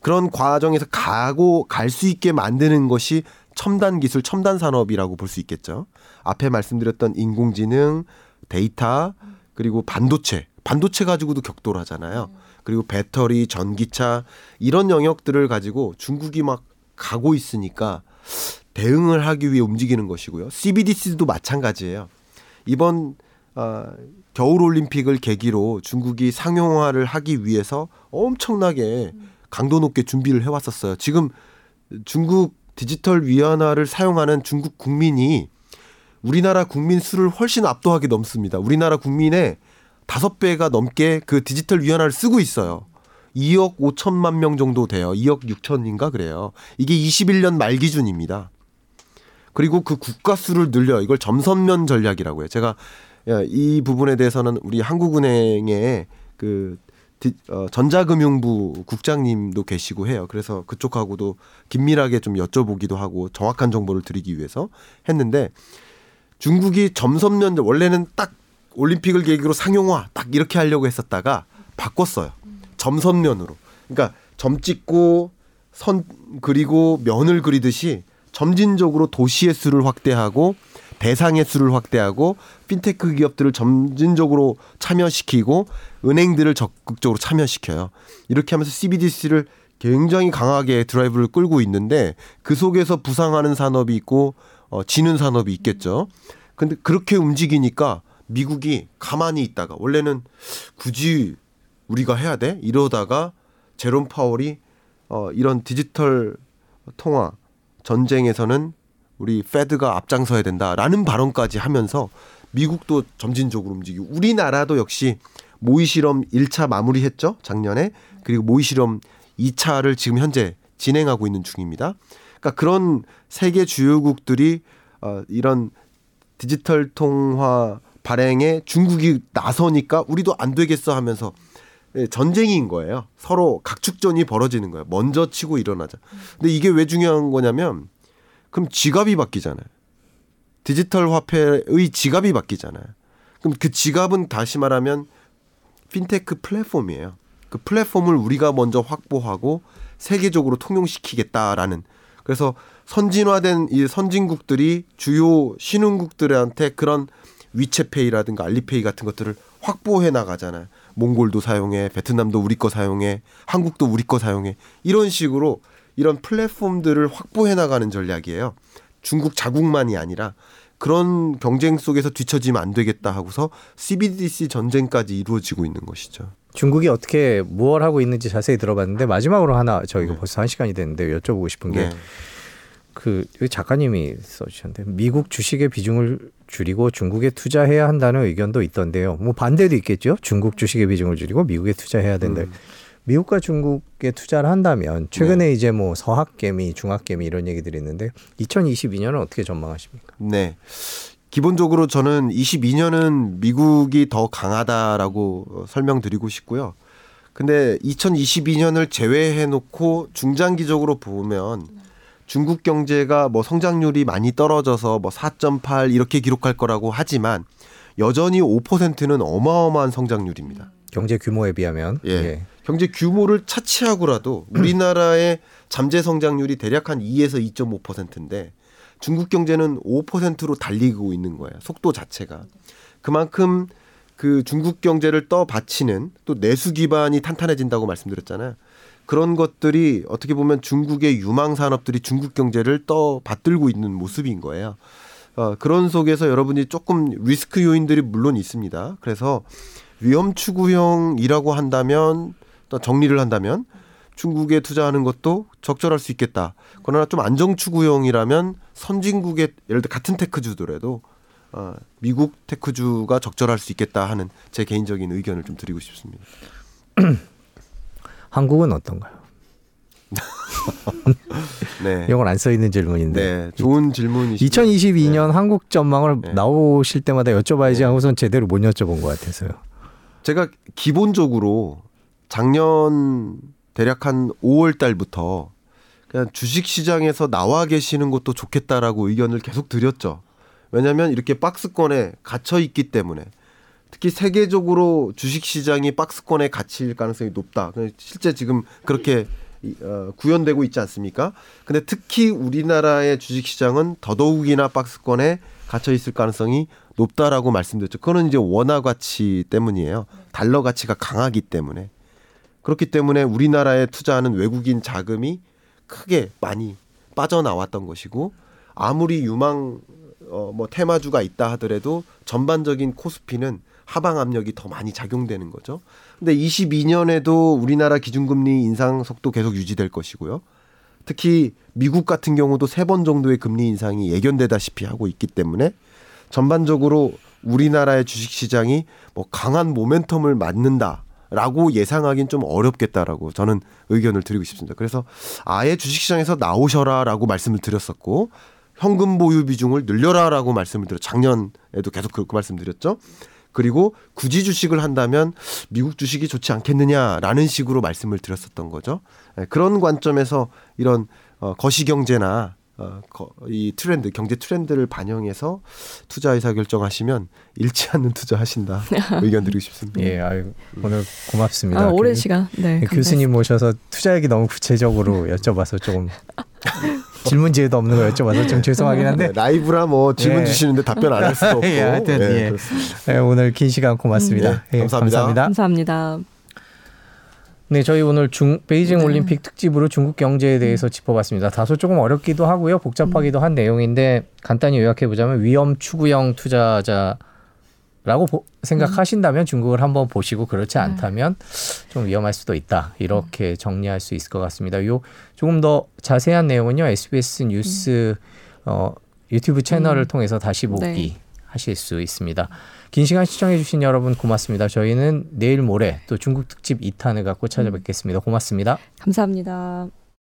그런 과정에서 가고 갈 수 있게 만드는 것이 첨단 기술, 첨단 산업이라고 볼 수 있겠죠. 앞에 말씀드렸던 인공지능, 데이터, 그리고 반도체, 반도체 가지고도 격돌하잖아요. 그리고 배터리, 전기차 이런 영역들을 가지고 중국이 막 가고 있으니까 대응을 하기 위해 움직이는 것이고요. CBDC도 마찬가지예요. 이번 어, 겨울 올림픽을 계기로 중국이 상용화를 하기 위해서 엄청나게 강도 높게 준비를 해왔었어요. 지금 중국 디지털 위안화를 사용하는 중국 국민이 우리나라 국민 수를 훨씬 압도하게 넘습니다. 우리나라 국민의 다섯 배가 넘게 그 디지털 위안화를 쓰고 있어요. 2억 5천만 명 정도 돼요. 2억 6천인가 그래요. 이게 21년 말 기준입니다. 그리고 그 국가 수를 늘려 이걸 점선면 전략이라고 해요. 제가 이 부분에 대해서는 우리 한국은행의 그 어, 전자금융부 국장님도 계시고 해요. 그래서 그쪽하고도 긴밀하게 좀 여쭤보기도 하고 정확한 정보를 드리기 위해서 했는데 중국이 점선면 원래는 딱 올림픽을 계기로 상용화 딱 이렇게 하려고 했었다가 바꿨어요. 점선면으로. 그러니까 점 찍고 선 그리고 면을 그리듯이 점진적으로 도시의 수를 확대하고 대상의 수를 확대하고 핀테크 기업들을 점진적으로 참여시키고 은행들을 적극적으로 참여시켜요. 이렇게 하면서 CBDC를 굉장히 강하게 드라이브를 끌고 있는데 그 속에서 부상하는 산업이 있고 어, 지는 산업이 있겠죠. 근데 그렇게 움직이니까 미국이 가만히 있다가 원래는 굳이 우리가 해야 돼 이러다가 제롬 파월이 어, 이런 디지털 통화 전쟁에서는 우리 페드가 앞장서야 된다라는 발언까지 하면서 미국도 점진적으로 움직이고 우리나라도 역시 모의 실험 1차 마무리했죠. 작년에. 그리고 모의 실험 2차를 지금 현재 진행하고 있는 중입니다. 그러니까 그런 세계 주요국들이 어 이런 디지털 통화 발행에 중국이 나서니까 우리도 안 되겠어 하면서 예, 전쟁인 거예요. 서로 각축전이 벌어지는 거예요. 먼저 치고 일어나자. 근데 이게 왜 중요한 거냐면 그럼 지갑이 바뀌잖아요. 디지털 화폐의 지갑이 바뀌잖아요. 그럼 그 지갑은 다시 말하면 핀테크 플랫폼이에요. 그 플랫폼을 우리가 먼저 확보하고 세계적으로 통용시키겠다라는 그래서 선진화된 이 선진국들이 주요 신흥국들한테 그런 위챗페이라든가 알리페이 같은 것들을 확보해 나가잖아요. 몽골도 사용해, 베트남도 우리 거 사용해, 한국도 우리 거 사용해. 이런 식으로 이런 플랫폼들을 확보해 나가는 전략이에요. 중국 자국만이 아니라 그런 경쟁 속에서 뒤처지면 안 되겠다 하고서 CBDC 전쟁까지 이루어지고 있는 것이죠. 중국이 어떻게 무엇 하고 있는지 자세히 들어봤는데 마지막으로 하나 저희가 네. 벌써 한 시간이 됐는데 여쭤보고 싶은 게 네. 그 작가님이 써주셨는데 미국 주식의 비중을 줄이고 중국에 투자해야 한다는 의견도 있던데요. 뭐 반대도 있겠죠. 중국 주식의 비중을 줄이고 미국에 투자해야 된다. 음. 미국과 중국에 투자를 한다면 최근에 네. 이제 뭐 서학개미, 중학개미 이런 얘기들이 있는데 2022년은 어떻게 전망하십니까? 네. 기본적으로 저는 22년은 미국이 더 강하다라고 설명드리고 싶고요. 근데 2022년을 제외해 놓고 중장기적으로 보면 중국 경제가 뭐 성장률이 많이 떨어져서 뭐 4.8 이렇게 기록할 거라고 하지만 여전히 5%는 어마어마한 성장률입니다. 경제 규모에 비하면 예. 예. 경제 규모를 차치하고라도 우리나라의 잠재 성장률이 대략 한 2에서 2.5%인데 중국 경제는 5%로 달리고 있는 거예요. 속도 자체가. 그만큼 그 중국 경제를 떠받치는 또 내수 기반이 탄탄해진다고 말씀드렸잖아요. 그런 것들이 어떻게 보면 중국의 유망 산업들이 중국 경제를 떠 받들고 있는 모습인 거예요. 어, 그런 속에서 여러분이 조금 리스크 요인들이 물론 있습니다. 그래서 위험 추구형이라고 한다면 또 정리를 한다면 중국에 투자하는 것도 적절할 수 있겠다. 그러나 좀 안정 추구형이라면 선진국의 예를 들어 같은 테크주더라도 어, 미국 테크주가 적절할 수 있겠다 하는 제 개인적인 의견을 좀 드리고 싶습니다. *clears throat* 한국은 어떤가요? *laughs* 네. 이건 안 써 있는 질문인데. 네, 좋은 질문이시죠. 2022년 네. 한국 전망을 네. 나오실 때마다 여쭤봐야지 네. 하고선 제대로 못 여쭤본 것 같아서요. 제가 기본적으로 작년 대략 한 5월 달부터 그냥 주식 시장에서 나와 계시는 것도 좋겠다라고 의견을 계속 드렸죠. 왜냐하면 이렇게 박스권에 갇혀 있기 때문에 특히 세계적으로 주식 시장이 박스권에 갇힐 가능성이 높다. 실제 지금 그렇게 어, 구현되고 있지 않습니까? 근데 특히 우리나라의 주식 시장은 더더욱이나 박스권에 갇혀 있을 가능성이 높다라고 말씀드렸죠. 그거는 이제 원화 가치 때문이에요. 달러 가치가 강하기 때문에. 그렇기 때문에 우리나라에 투자하는 외국인 자금이 크게 많이 빠져나왔던 것이고 아무리 유망 어 뭐 테마주가 있다 하더라도 전반적인 코스피는 하방 압력이 더 많이 작용되는 거죠. 근데 22년에도 우리나라 기준금리 인상 속도 계속 유지될 것이고요. 특히 미국 같은 경우도 세 번 정도의 금리 인상이 예견되다시피 하고 있기 때문에 전반적으로 우리나라의 주식 시장이 뭐 강한 모멘텀을 맞는다. 라고 예상하긴 좀 어렵겠다라고 저는 의견을 드리고 싶습니다. 그래서 아예 주식시장에서 나오셔라라고 말씀을 드렸었고 현금 보유 비중을 늘려라라고 말씀을 드렸. 작년에도 계속 그, 그 말씀드렸죠. 그리고 굳이 주식을 한다면 미국 주식이 좋지 않겠느냐라는 식으로 말씀을 드렸었던 거죠. 네, 그런 관점에서 이런 어, 거시 경제나 어, 이 트렌드 경제 트렌드를 반영해서 투자 의사 결정하시면 잃지 않는 투자 하신다 *laughs* 의견 드리고 싶습니다. 예, 아유, 오늘 고맙습니다. 아, 오랜 시간 네, 교수님 모셔서 투자 얘기 너무 구체적으로 여쭤봐서 조금 *laughs* 질문지에도 없는 거 여쭤봐서 좀 죄송하긴 한데 네, 라이브라 뭐 질문 예. 주시는데 답변 안 할 수도 *laughs* 없고 예, 하여튼, 예, 예. 오늘 긴 시간 고맙습니다. 음, 예, 감사합니다. 감사합니다. 감사합니다. 네, 저희 오늘 중 베이징 네. 올림픽 특집으로 중국 경제에 대해서 음. 짚어봤습니다. 다소 조금 어렵기도 하고요, 복잡하기도 한 내용인데 간단히 요약해 보자면 위험 추구형 투자자 라고 생각하신다면 중국을 한번 보시고 그렇지 네. 않다면 좀 위험할 수도 있다. 이렇게 정리할 수 있을 것 같습니다. 요 조금 더 자세한 내용은요. SBS 뉴스 어 유튜브 채널을 음. 통해서 다시 보기 네. 하실 수 있습니다. 긴 시간 시청해 주신 여러분 고맙습니다. 저희는 내일 모레 또 중국 특집 2탄을 갖고 찾아뵙겠습니다. 고맙습니다. 감사합니다.